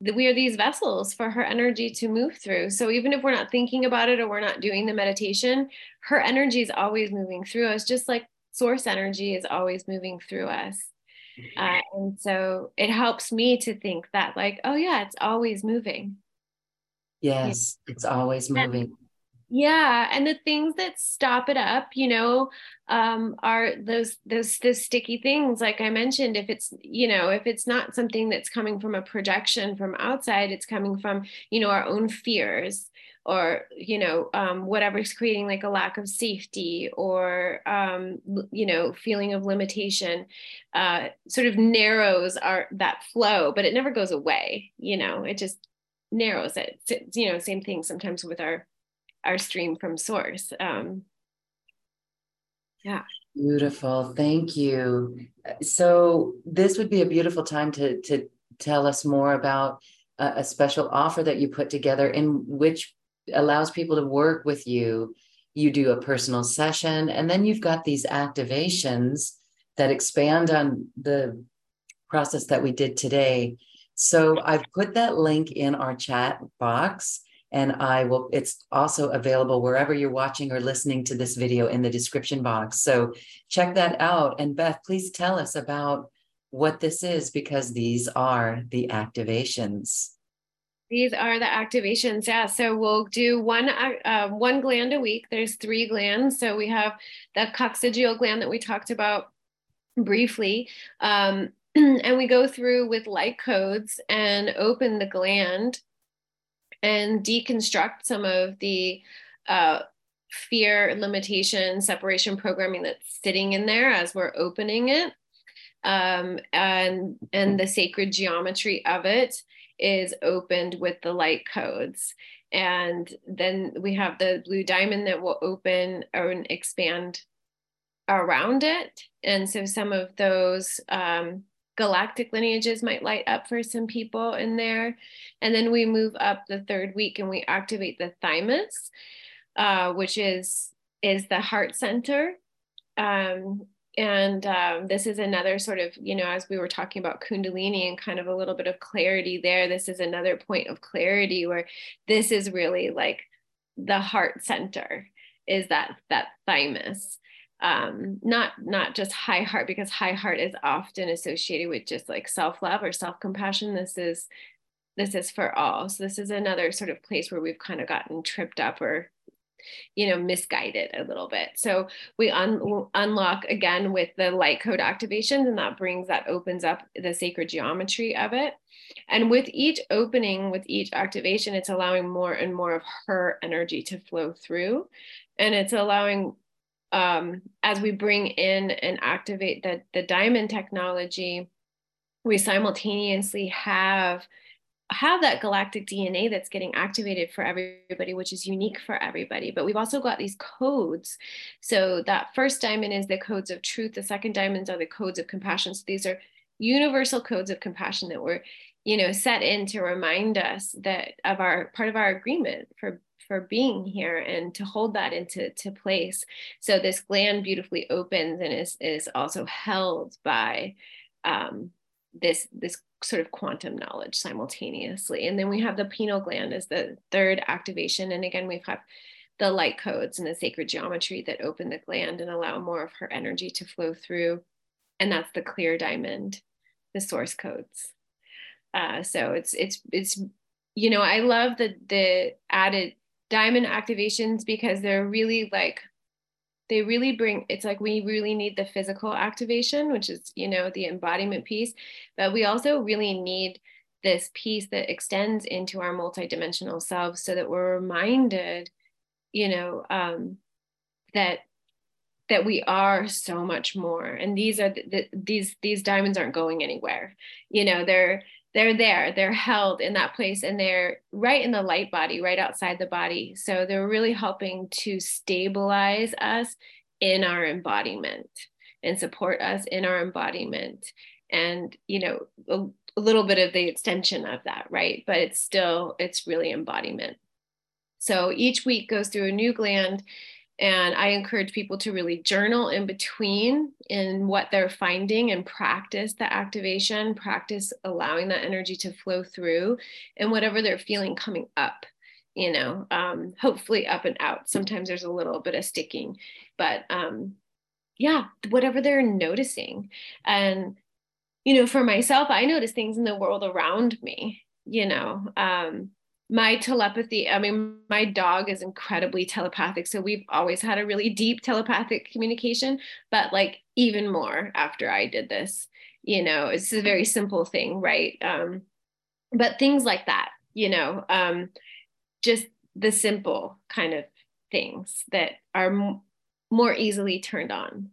we are these vessels for her energy to move through. So even if we're not thinking about it or we're not doing the meditation, her energy is always moving through us, just like source energy is always moving through us. Mm-hmm. Uh, and so it helps me to think that, like, oh, yeah, it's always moving. Yes, yeah. it's always moving. And, yeah and the things that stop it up you know um are those those those sticky things like i mentioned if it's you know if it's not something that's coming from a projection from outside it's coming from you know our own fears or you know um, whatever's creating like a lack of safety or um, you know feeling of limitation uh, sort of narrows our that flow but it never goes away you know it just narrows it. It's, you know same thing sometimes with our our stream from source um, yeah. Beautiful thank you. So this would be a beautiful time to to tell us more about a, a special offer that you put together in which allows people to work with you. You do a personal session, and then you've got these activations that expand on the process that we did today. So I've put that link in our chat box and I will it's also available wherever you're watching or listening to this video in the description box. So check that out and Beth please tell us about what this is because these are the activations. These are the activations. Yeah. So we'll do one uh, one gland a week. There's three glands. So we have the coccygeal gland that we talked about briefly. Um, and we go through with light codes and open the gland and deconstruct some of the uh, fear, limitation, separation programming that's sitting in there as we're opening it. um, and and the sacred geometry of it is opened with the light codes. And then we have the blue diamond that will open and expand around it. And so some of those um, galactic lineages might light up for some people in there. And then we move up the third week and we activate the thymus uh, which is is the heart center. Um, and um, this is another sort of you know as we were talking about kundalini and kind of a little bit of clarity there this is another point of clarity where this is really like the heart center is that that thymus. Um not not just high heart because high heart is often associated with just like self-love or self-compassion. This is this is for all. So this is another sort of place where we've kind of gotten tripped up or you know misguided a little bit. So we un- unlock again with the light code activations and that brings that opens up the sacred geometry of it. And with each opening with each activation it's allowing more and more of her energy to flow through. And it's allowing um, as we bring in and activate the, the diamond technology we simultaneously have have that galactic DNA that's getting activated for everybody, which is unique for everybody. But we've also got these codes. So that first diamond is the codes of truth. The second diamonds are the codes of compassion. So these are universal codes of compassion that were, you know, set in to remind us that of our part of our agreement for for being here and to hold that into to place. So this gland beautifully opens and is is also held by um, this this sort of quantum knowledge simultaneously. And then we have the pineal gland as the third activation. And again, we've had the light codes and the sacred geometry that open the gland and allow more of her energy to flow through. And that's the clear diamond, the source codes. Uh, so it's it's it's you know I love the the added diamond activations because they're really like they really bring it's like we really need the physical activation which is you know the embodiment piece but we also really need this piece that extends into our multidimensional selves so that we're reminded you know um, that that we are so much more. And these are the, the, these these diamonds aren't going anywhere. You know they're they're there they're held in that place and they're right in the light body right outside the body. So they're really helping to stabilize us in our embodiment and support us in our embodiment. And you know a, a little bit of the extension of that right? But it's still it's really embodiment. So each week goes through a new gland and I encourage people to really journal in between in what they're finding and practice the activation, practice allowing that energy to flow through and whatever they're feeling coming up, you know, um, hopefully up and out. Sometimes there's a little bit of sticking, but um, yeah, whatever they're noticing. And, you know, for myself, I notice things in the world around me, you know, um, my telepathy i mean my dog is incredibly telepathic so we've always had a really deep telepathic communication but like even more after i did this you know it's a very simple thing right? Um but things like that you know um just the simple kind of things that are m- more easily turned on.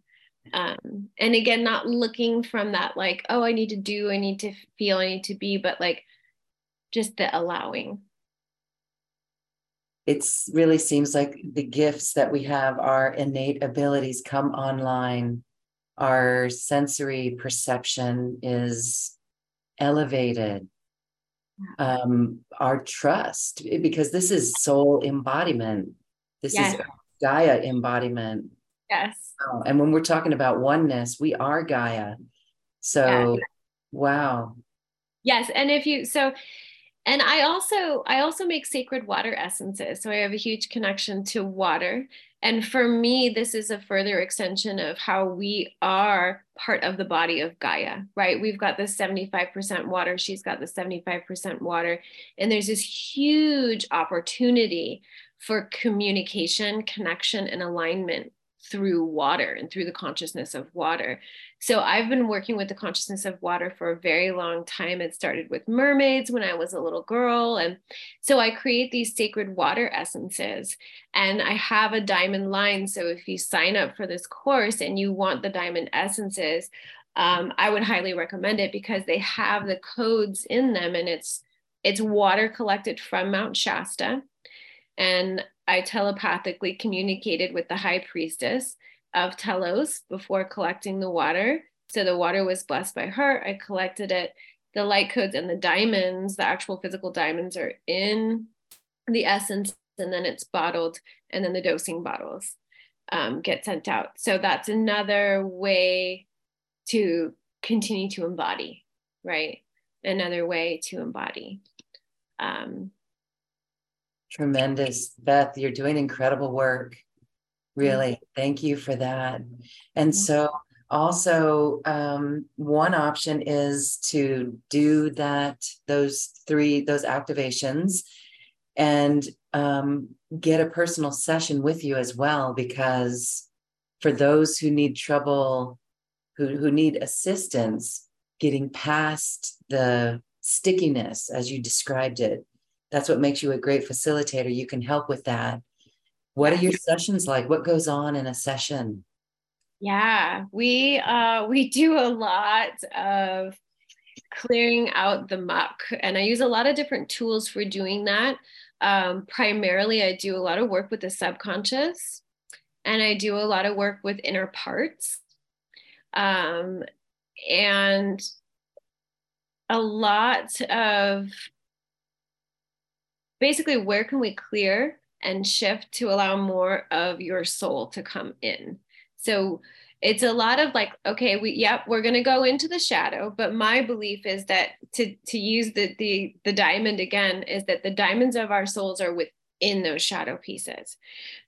Um and again not looking from that like oh i need to do i need to feel i need to be but like just the allowing it really seems like the gifts that we have, our innate abilities come online. Our sensory perception is elevated. Um, our trust, because this is soul embodiment. This yes. is Gaia embodiment. Yes. Oh, and when we're talking about oneness, we are Gaia. So, yeah. wow. Yes. And if you, so and i also i also make sacred water essences so i have a huge connection to water. And for me this is a further extension of how we are part of the body of gaia right? We've got the 75% water she's got the 75% water. And there's this huge opportunity for communication connection and alignment through water and through the consciousness of water. So I've been working with the consciousness of water for a very long time. It started with mermaids when I was a little girl. And so I create these sacred water essences and I have a diamond line. So if you sign up for this course and you want the diamond essences, um, I would highly recommend it because they have the codes in them and it's it's water collected from Mount Shasta. And I telepathically communicated with the high priestess of Telos before collecting the water. So the water was blessed by her. I collected it. The light codes and the diamonds, the actual physical diamonds, are in the essence, and then it's bottled, and then the dosing bottles um, get sent out. So that's another way to continue to embody, right? Another way to embody. Um, Tremendous. Beth, you're doing incredible work. Really. Thank you for that. And so, also, um, one option is to do that, those three, those activations, and um, get a personal session with you as well, because for those who need trouble who, who need assistance getting past the stickiness as you described it. That's what makes you a great facilitator. You can help with that. What are your sessions like? What goes on in a session? Yeah, we uh, we do a lot of clearing out the muck, and I use a lot of different tools for doing that. Um, primarily, I do a lot of work with the subconscious, and I do a lot of work with inner parts. Um, and a lot of basically where can we clear and shift to allow more of your soul to come in. So it's a lot of like okay we yep we're going to go into the shadow but my belief is that to to use the the the diamond again is that the diamonds of our souls are within those shadow pieces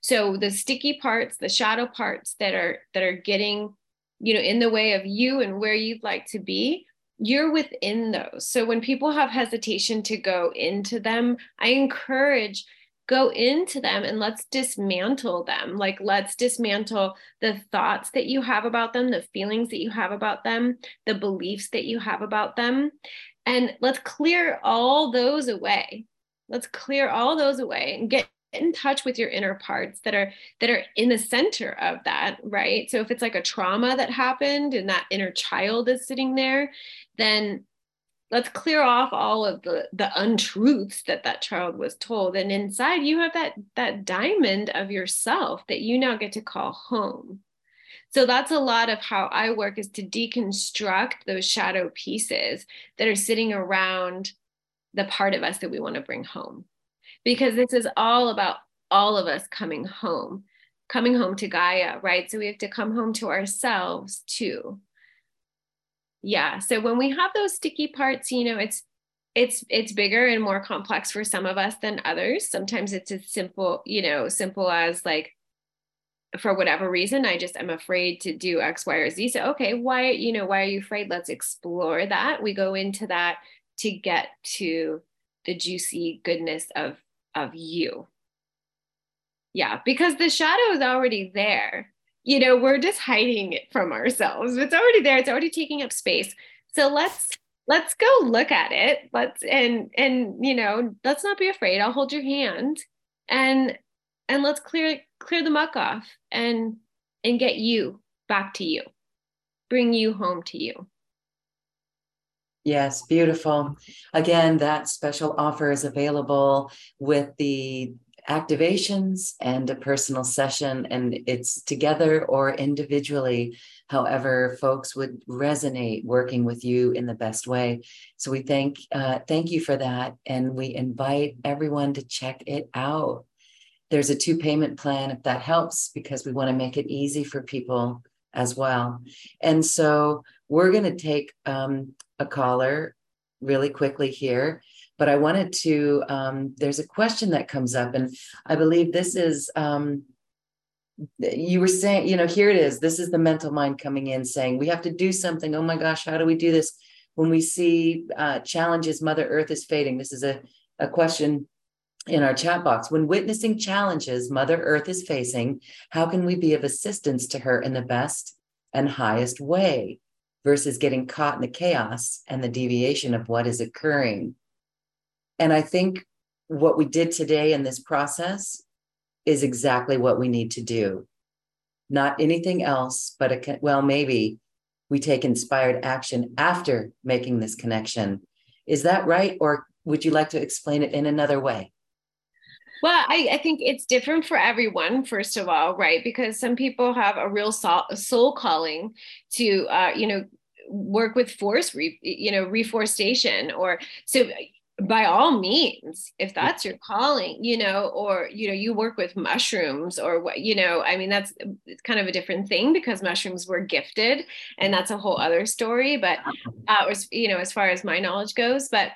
so the sticky parts the shadow parts that are that are getting you know in the way of you and where you'd like to be you're within those. So when people have hesitation to go into them i encourage go into them and let's dismantle them. Like let's dismantle the thoughts that you have about them the feelings that you have about them the beliefs that you have about them. And let's clear all those away. Let's clear all those away and get in touch with your inner parts that are that are in the center of that right? So if it's like a trauma that happened and that inner child is sitting there then let's clear off all of the the untruths that that child was told and inside you have that that diamond of yourself that you now get to call home so that's a lot of how i work is to deconstruct those shadow pieces that are sitting around the part of us that we want to bring home because this is all about all of us coming home, coming home to Gaia, right? So we have to come home to ourselves too. Yeah. So when we have those sticky parts, you know, it's it's it's bigger and more complex for some of us than others. Sometimes it's as simple, you know, simple as like for whatever reason, I just am afraid to do X, Y, or Z. So, okay, why, you know, why are you afraid? Let's explore that. We go into that to get to the juicy goodness of of you. Yeah, because the shadow is already there. You know, we're just hiding it from ourselves. It's already there. It's already taking up space. So let's let's go look at it. Let's and and you know, let's not be afraid. I'll hold your hand and and let's clear clear the muck off and and get you back to you. Bring you home to you. Yes, beautiful. Again, that special offer is available with the activations and a personal session, and it's together or individually, however, folks would resonate working with you in the best way. So we thank uh, thank you for that, and we invite everyone to check it out. There's a two payment plan if that helps, because we want to make it easy for people as well. And so we're going to take um, a caller really quickly here, but I wanted to. Um, there's a question that comes up, and I believe this is. Um, you were saying, you know, here it is. This is the mental mind coming in saying, we have to do something. Oh my gosh, how do we do this? When we see uh, challenges, Mother Earth is fading. This is a, a question in our chat box. When witnessing challenges Mother Earth is facing, how can we be of assistance to her in the best and highest way? versus getting caught in the chaos and the deviation of what is occurring. And I think what we did today in this process is exactly what we need to do. Not anything else, but a, well, maybe we take inspired action after making this connection. Is that right? Or would you like to explain it in another way? Well, I, I, think it's different for everyone, first of all, right? Because some people have a real soul, soul calling to, uh, you know, work with forest, re, you know, reforestation or so by all means if that's your calling you know or you know you work with mushrooms or what you know i mean that's it's kind of a different thing because mushrooms were gifted and that's a whole other story but uh was you know as far as my knowledge goes but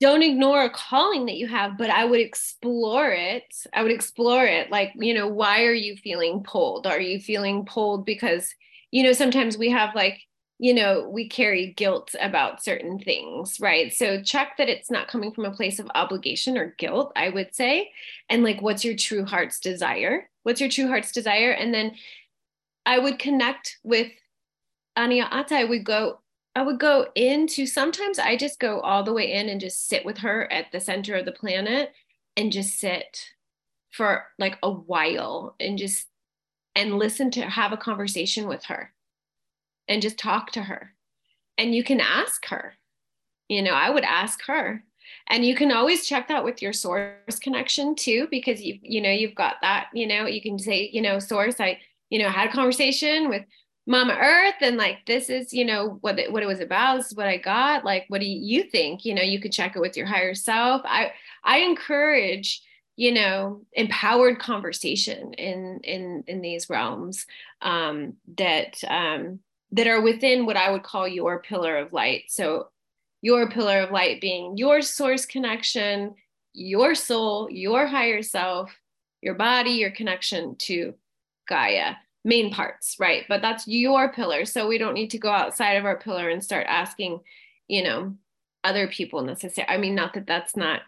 don't ignore a calling that you have but i would explore it. I would explore it. Like you know why are you feeling pulled? Are you feeling pulled because you know sometimes we have like you know, we carry guilt about certain things, right? So check that it's not coming from a place of obligation or guilt, I would say. And like, what's your true heart's desire? What's your true heart's desire? And then I would connect with Ania'ata. I would go, I would go into sometimes I just go all the way in and just sit with her at the center of the planet and just sit for like a while and just and listen to have a conversation with her and just talk to her. And you can ask her. You know, I would ask her. And you can always check that with your source connection too, because you you know you've got that. You know, you can say, you know, source. I you know had a conversation with Mama Earth, and like this is you know what it, what it was about. This is what I got. Like, what do you think? You know, you could check it with your higher self. I I encourage you know empowered conversation in in in these realms um that um that are within what I would call your pillar of light. So, your pillar of light being your source connection, your soul, your higher self, your body, your connection to Gaia, main parts, right? But that's your pillar. So, we don't need to go outside of our pillar and start asking, you know, other people necessarily. I mean, not that that's not.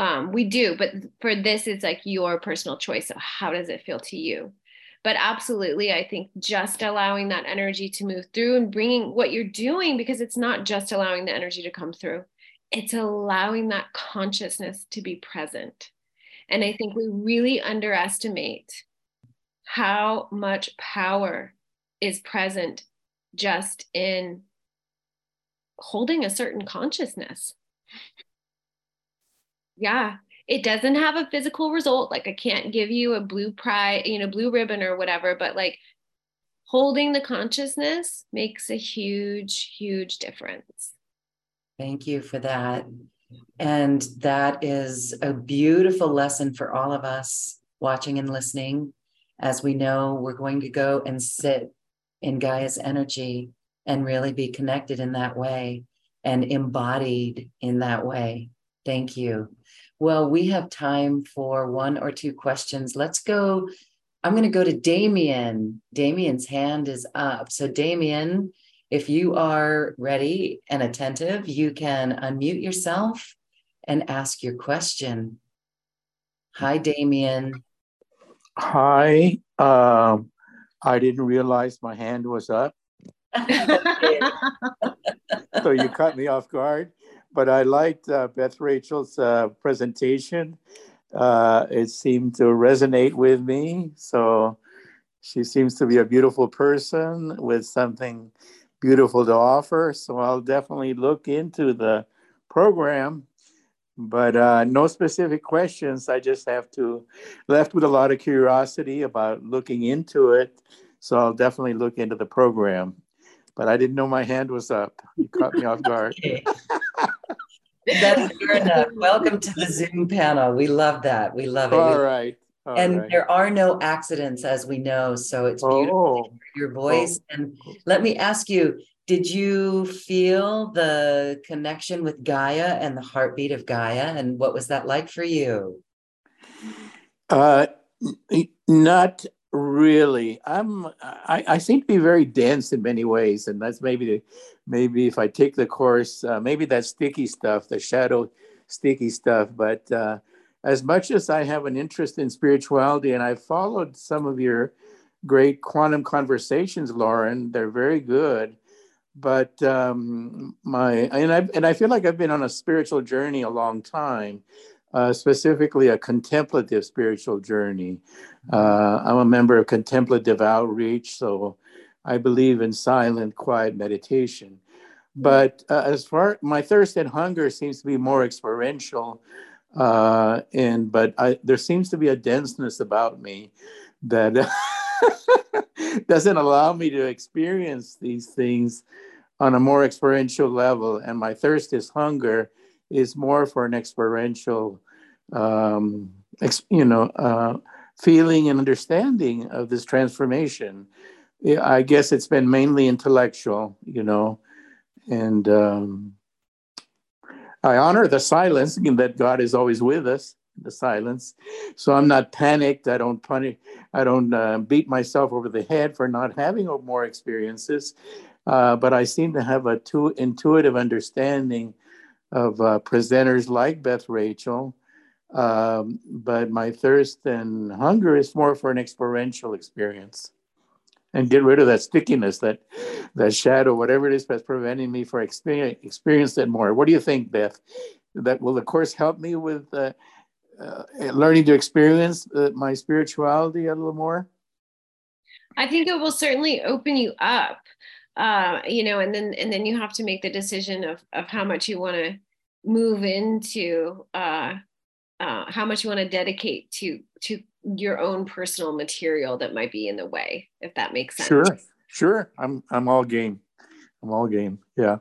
Um, we do, but for this, it's like your personal choice. So, how does it feel to you? But absolutely i think just allowing that energy to move through and bringing what you're doing because it's not just allowing the energy to come through it's allowing that consciousness to be present. And i think we really underestimate how much power is present just in holding a certain consciousness. Yeah it doesn't have a physical result like i can't give you a blue prize you know blue ribbon or whatever but like holding the consciousness makes a huge huge difference. Thank you for that. And that is a beautiful lesson for all of us watching and listening. As we know we're going to go and sit in gaia's energy and really be connected in that way and embodied in that way. Thank you well, we have time for one or two questions. Let's go. I'm going to go to Damien. Damien's hand is up. So, Damien, if you are ready and attentive, you can unmute yourself and ask your question. Hi, Damien. Hi. Um, I didn't realize my hand was up. so you cut me off guard but I liked uh, Beth Rachel's uh, presentation. Uh, it seemed to resonate with me. So she seems to be a beautiful person with something beautiful to offer. So I'll definitely look into the program, but uh, no specific questions. I just have to left with a lot of curiosity about looking into it. So I'll definitely look into the program. But I didn't know my hand was up. You caught me off guard. That's fair enough. Welcome to the Zoom panel. We love that. We love it. All right. All and right. there are no accidents, as we know. So it's beautiful oh. your voice. Oh. And let me ask you did you feel the connection with Gaia and the heartbeat of Gaia? And what was that like for you? Uh, not really. I'm. I, I seem to be very dense in many ways, and that's maybe the maybe if I take the course, uh, maybe that sticky stuff, the shadow sticky stuff. But uh, as much as I have an interest in spirituality, and I've followed some of your great quantum conversations, Loren, they're very good. But um, my and I and I feel like I've been on a spiritual journey a long time. uh, specifically a contemplative spiritual journey. Uh, I'm a member of Contemplative Outreach, so I believe in silent, quiet meditation. But uh, as far my thirst and hunger seems to be more experiential, uh, and but I, there seems to be a denseness about me that doesn't allow me to experience these things on a more experiential level. And my thirst is hunger is more for an experiential, um, ex, you know, uh, feeling and understanding of this transformation. I guess it's been mainly intellectual, you know, and um, I honor the silence that God is always with us, the silence. So I'm not panicked. I don't punish. I don't uh, beat myself over the head for not having more experiences. Uh, but I seem to have a too intuitive understanding of uh, presenters like Beth Rachel. Um, but my thirst and hunger is more for an experiential experience and get rid of that stickiness, that that shadow, whatever it is that's preventing me from experience, experience that more. What do you think, Beth? That will the course help me with uh, uh, learning to experience uh, my spirituality a little more? I think it will certainly open you up uh, you know, and then and then you have to make the decision of of how much you want to move into, uh, uh, how much you want to dedicate to to your own personal material that might be in the way, if that makes sense. Sure, sure. I'm I'm all game. I'm all game. Yeah.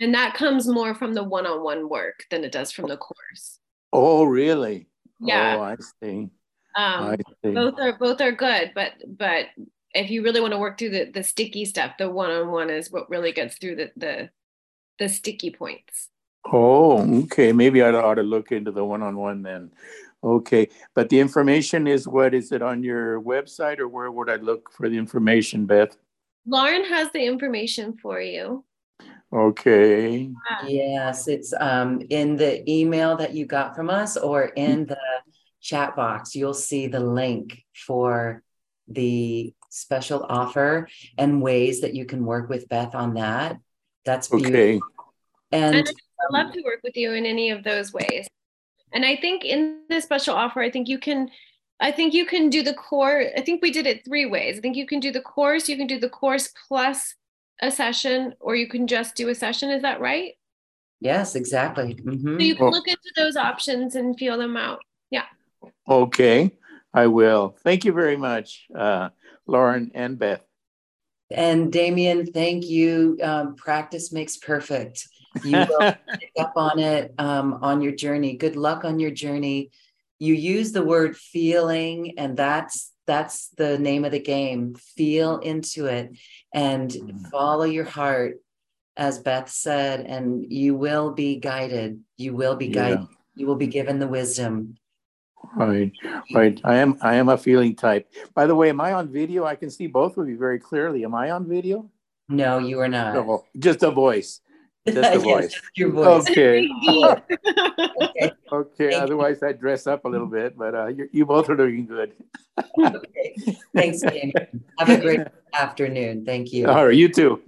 And that comes more from the one-on-one work than it does from the course. Oh, really? Yeah. Oh, I see. Um, I see. Both are both are good, but but if you really want to work through the the sticky stuff, the one on one is what really gets through the the the sticky points. Oh, okay. Maybe I ought to look into the one on one then. Okay, but the information is what is it on your website or where would I look for the information, Beth? Loren has the information for you. Okay. Yes, it's um, in the email that you got from us or in the chat box. You'll see the link for the special offer and ways that you can work with Beth on that. That's beautiful. Okay. And, and I'd love to work with you in any of those ways. And I think in the special offer, I think you can I think you can do the core. I think we did it three ways. I think you can do the course, you can do the course plus a session, or you can just do a session. Is that right? Yes, exactly. Mm-hmm. So you can look into those options and feel them out. Yeah. Okay, I will. Thank you very much. Uh, Loren, and Beth. And Damien, thank you. Um, practice makes perfect. You will pick up on it um, on your journey. Good luck on your journey. You use the word feeling, and that's that's the name of the game. Feel into it and mm. follow your heart, as Beth said, and you will be guided. You will be guided. Yeah. You will be given the wisdom Right, right. I am I am a feeling type. By the way, am I on video? I can see both of you very clearly. Am I on video? No, you are not. No, just a voice. Just a voice. Just your voice. Okay. okay. okay. Otherwise, I dress up a little bit, but uh, you, you both are doing good. okay. Thanks, Jamie. Have a great afternoon. Thank you. All right. You too.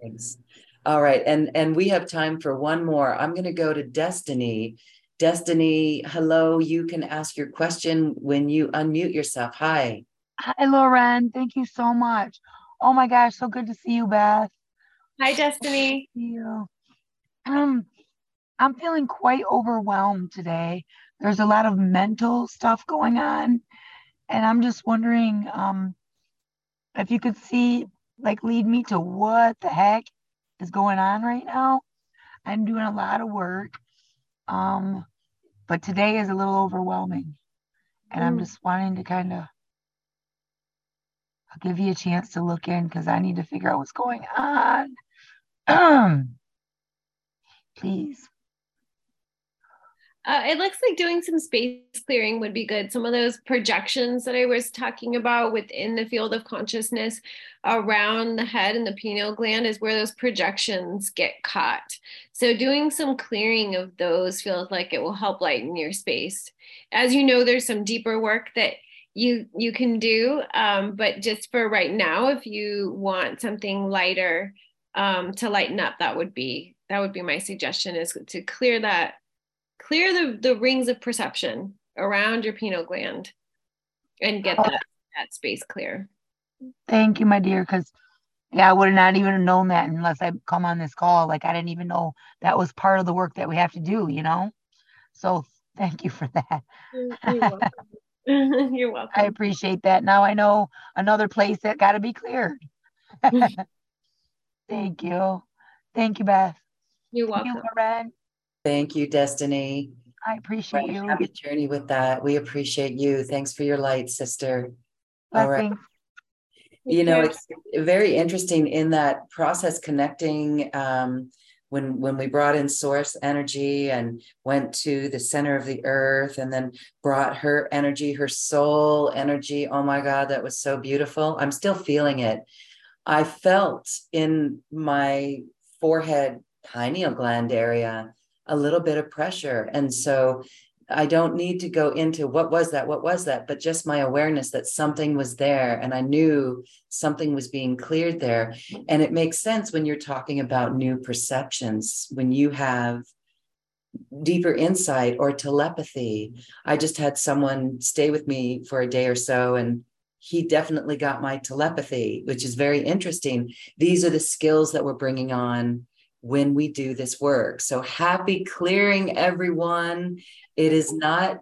Thanks. All right, and and we have time for one more. I'm going to go to Destiny. Destiny, hello. You can ask your question when you unmute yourself. Hi. Hi, Loren. Thank you so much. Oh my gosh, so good to see you, Beth. Hi, Destiny. Thank you. Um, I'm feeling quite overwhelmed today. There's a lot of mental stuff going on, and I'm just wondering um, if you could see, like, lead me to what the heck is going on right now. I'm doing a lot of work um, but today is a little overwhelming. And mm. I'm just wanting to kind of I'll give you a chance to look in because I need to figure out what's going on. Please. Uh, it looks like doing some space clearing would be good. Some of those projections that I was talking about within the field of consciousness around the head and the pineal gland is where those projections get caught. So, doing some clearing of those feels like it will help lighten your space. As you know, there's some deeper work that you you can do, um, but just for right now, if you want something lighter um, to lighten up, that would be that would be my suggestion is to clear that clear the, the rings of perception around your pineal gland and get that, that space clear. Thank you, my dear, because yeah, I would have not even have known that unless I come on this call. Like I didn't even know that was part of the work that we have to do, you know? So thank you for that. You're welcome. You're welcome. I appreciate that. Now I know another place that got to be cleared. thank you. Thank you, Beth. You're welcome. Thank you, Loren. Thank you, Destiny. I appreciate you. Have a journey with that. We appreciate you. Thanks for your light, sister. All right. You know, it's very interesting in that process connecting um, when when we brought in source energy and went to the center of the earth and then brought her energy, her soul energy. Oh my God, that was so beautiful. I'm still feeling it. I felt in my forehead pineal gland area a little bit of pressure. And so I don't need to go into what was that, what was that, but just my awareness that something was there and I knew something was being cleared there. And it makes sense when you're talking about new perceptions, when you have deeper insight or telepathy. I just had someone stay with me for a day or so and he definitely got my telepathy, which is very interesting. These are the skills that we're bringing on when we do this work. So happy clearing, everyone. It is not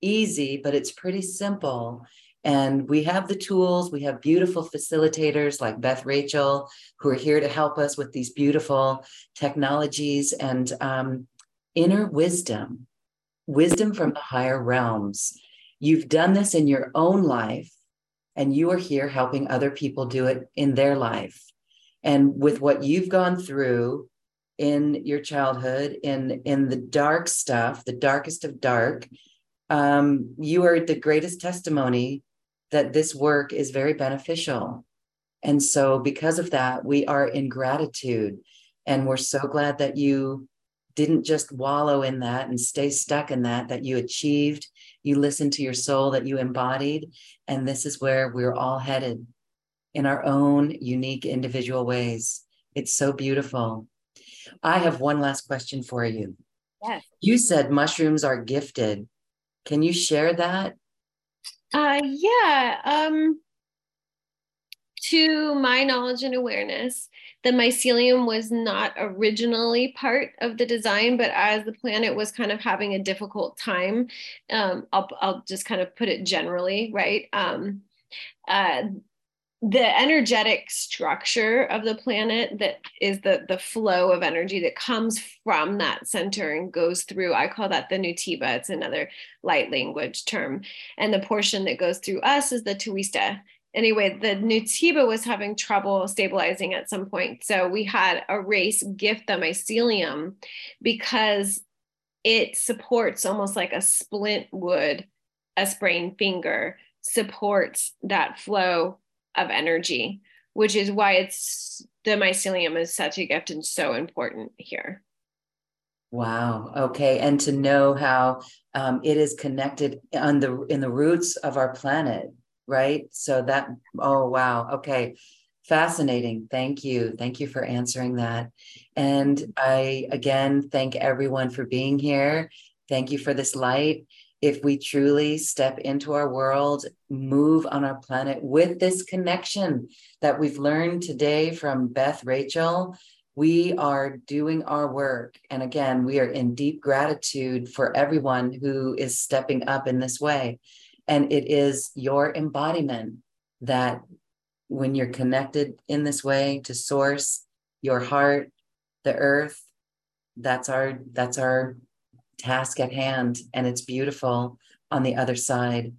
easy, but it's pretty simple. And we have the tools. We have beautiful facilitators like Beth Rachel, who are here to help us with these beautiful technologies and um, inner wisdom, wisdom from the higher realms. You've done this in your own life, and you are here helping other people do it in their life. And with what you've gone through, in your childhood in in the dark stuff the darkest of dark um, you are the greatest testimony that this work is very beneficial. And so because of that we are in gratitude. And we're so glad that you didn't just wallow in that and stay stuck in that that you achieved you listened to your soul that you embodied. And this is where we're all headed in our own unique individual ways. It's so beautiful I have one last question for you. Yes. You said mushrooms are gifted. Can you share that? Uh, yeah. Um, to my knowledge and awareness, the mycelium was not originally part of the design, but as the planet was kind of having a difficult time, um, I'll, I'll just kind of put it generally, right? Um, uh, the energetic structure of the planet that is the the flow of energy that comes from that center and goes through i call that the nutiba it's another light language term. And the portion that goes through us is the tuista. Anyway the nutiba was having trouble stabilizing at some point so we had a race gift the mycelium because it supports almost like a splint would a sprained finger supports that flow of energy, which is why it's the mycelium is such a gift and so important here. Wow. Okay, and to know how um, it is connected on the in the roots of our planet, right? So that. Oh wow. Okay. Fascinating. Thank you. Thank you for answering that. And I again thank everyone for being here. Thank you for this light if we truly step into our world, move on our planet with this connection that we've learned today from Beth Rachel, we are doing our work. And again, we are in deep gratitude for everyone who is stepping up in this way. And it is your embodiment that when you're connected in this way to source, your heart, the earth, that's our that's our task at hand, and it's beautiful on the other side.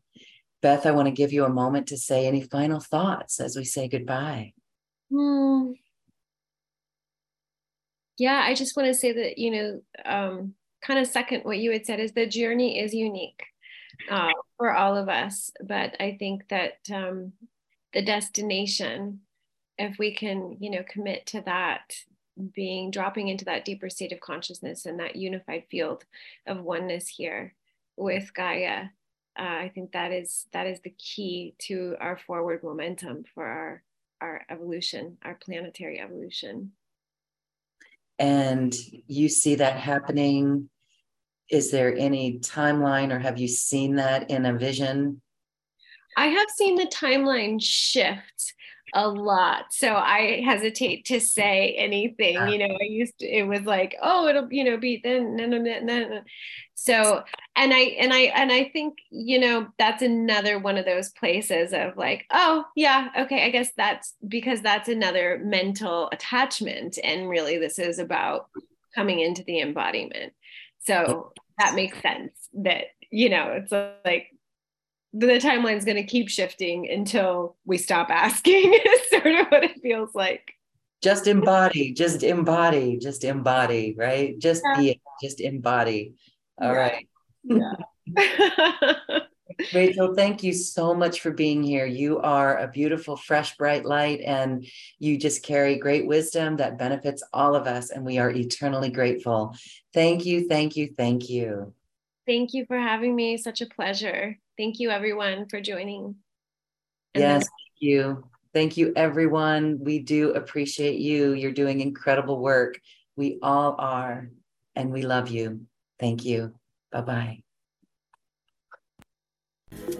Beth, I want to give you a moment to say any final thoughts as we say goodbye. Hmm. Yeah, I just want to say that, you know, um, kind of second what you had said is the journey is unique uh, for all of us. But I think that um, the destination, if we can, you know, commit to that, being dropping into that deeper state of consciousness and that unified field of oneness here with Gaia. Uh, I think that is that is the key to our forward momentum for our our evolution, our planetary evolution. And you see that happening is there any timeline or have you seen that in a vision? I have seen the timeline shift a lot. So I hesitate to say anything. You know, I used to, it was like, oh, it'll, you know, be then, no, no, no, no. So, and I, and I, and I think, you know, that's another one of those places of like, oh, yeah, okay, I guess that's because that's another mental attachment. And really, this is about coming into the embodiment. So that makes sense that, you know, it's like, the timeline is going to keep shifting until we stop asking is sort of what it feels like just embody just embody just embody right just yeah. be just embody All yeah. right. yeah. Rachel, thank you so much for being here. You are a beautiful, fresh, bright light, and you just carry great wisdom that benefits all of us, and we are eternally grateful. Thank you, thank you, thank you. Thank you for having me. Such a pleasure. Thank you, everyone, for joining. And yes, thank you. Thank you, everyone. We do appreciate you. You're doing incredible work. We all are, and we love you. Thank you. Bye bye.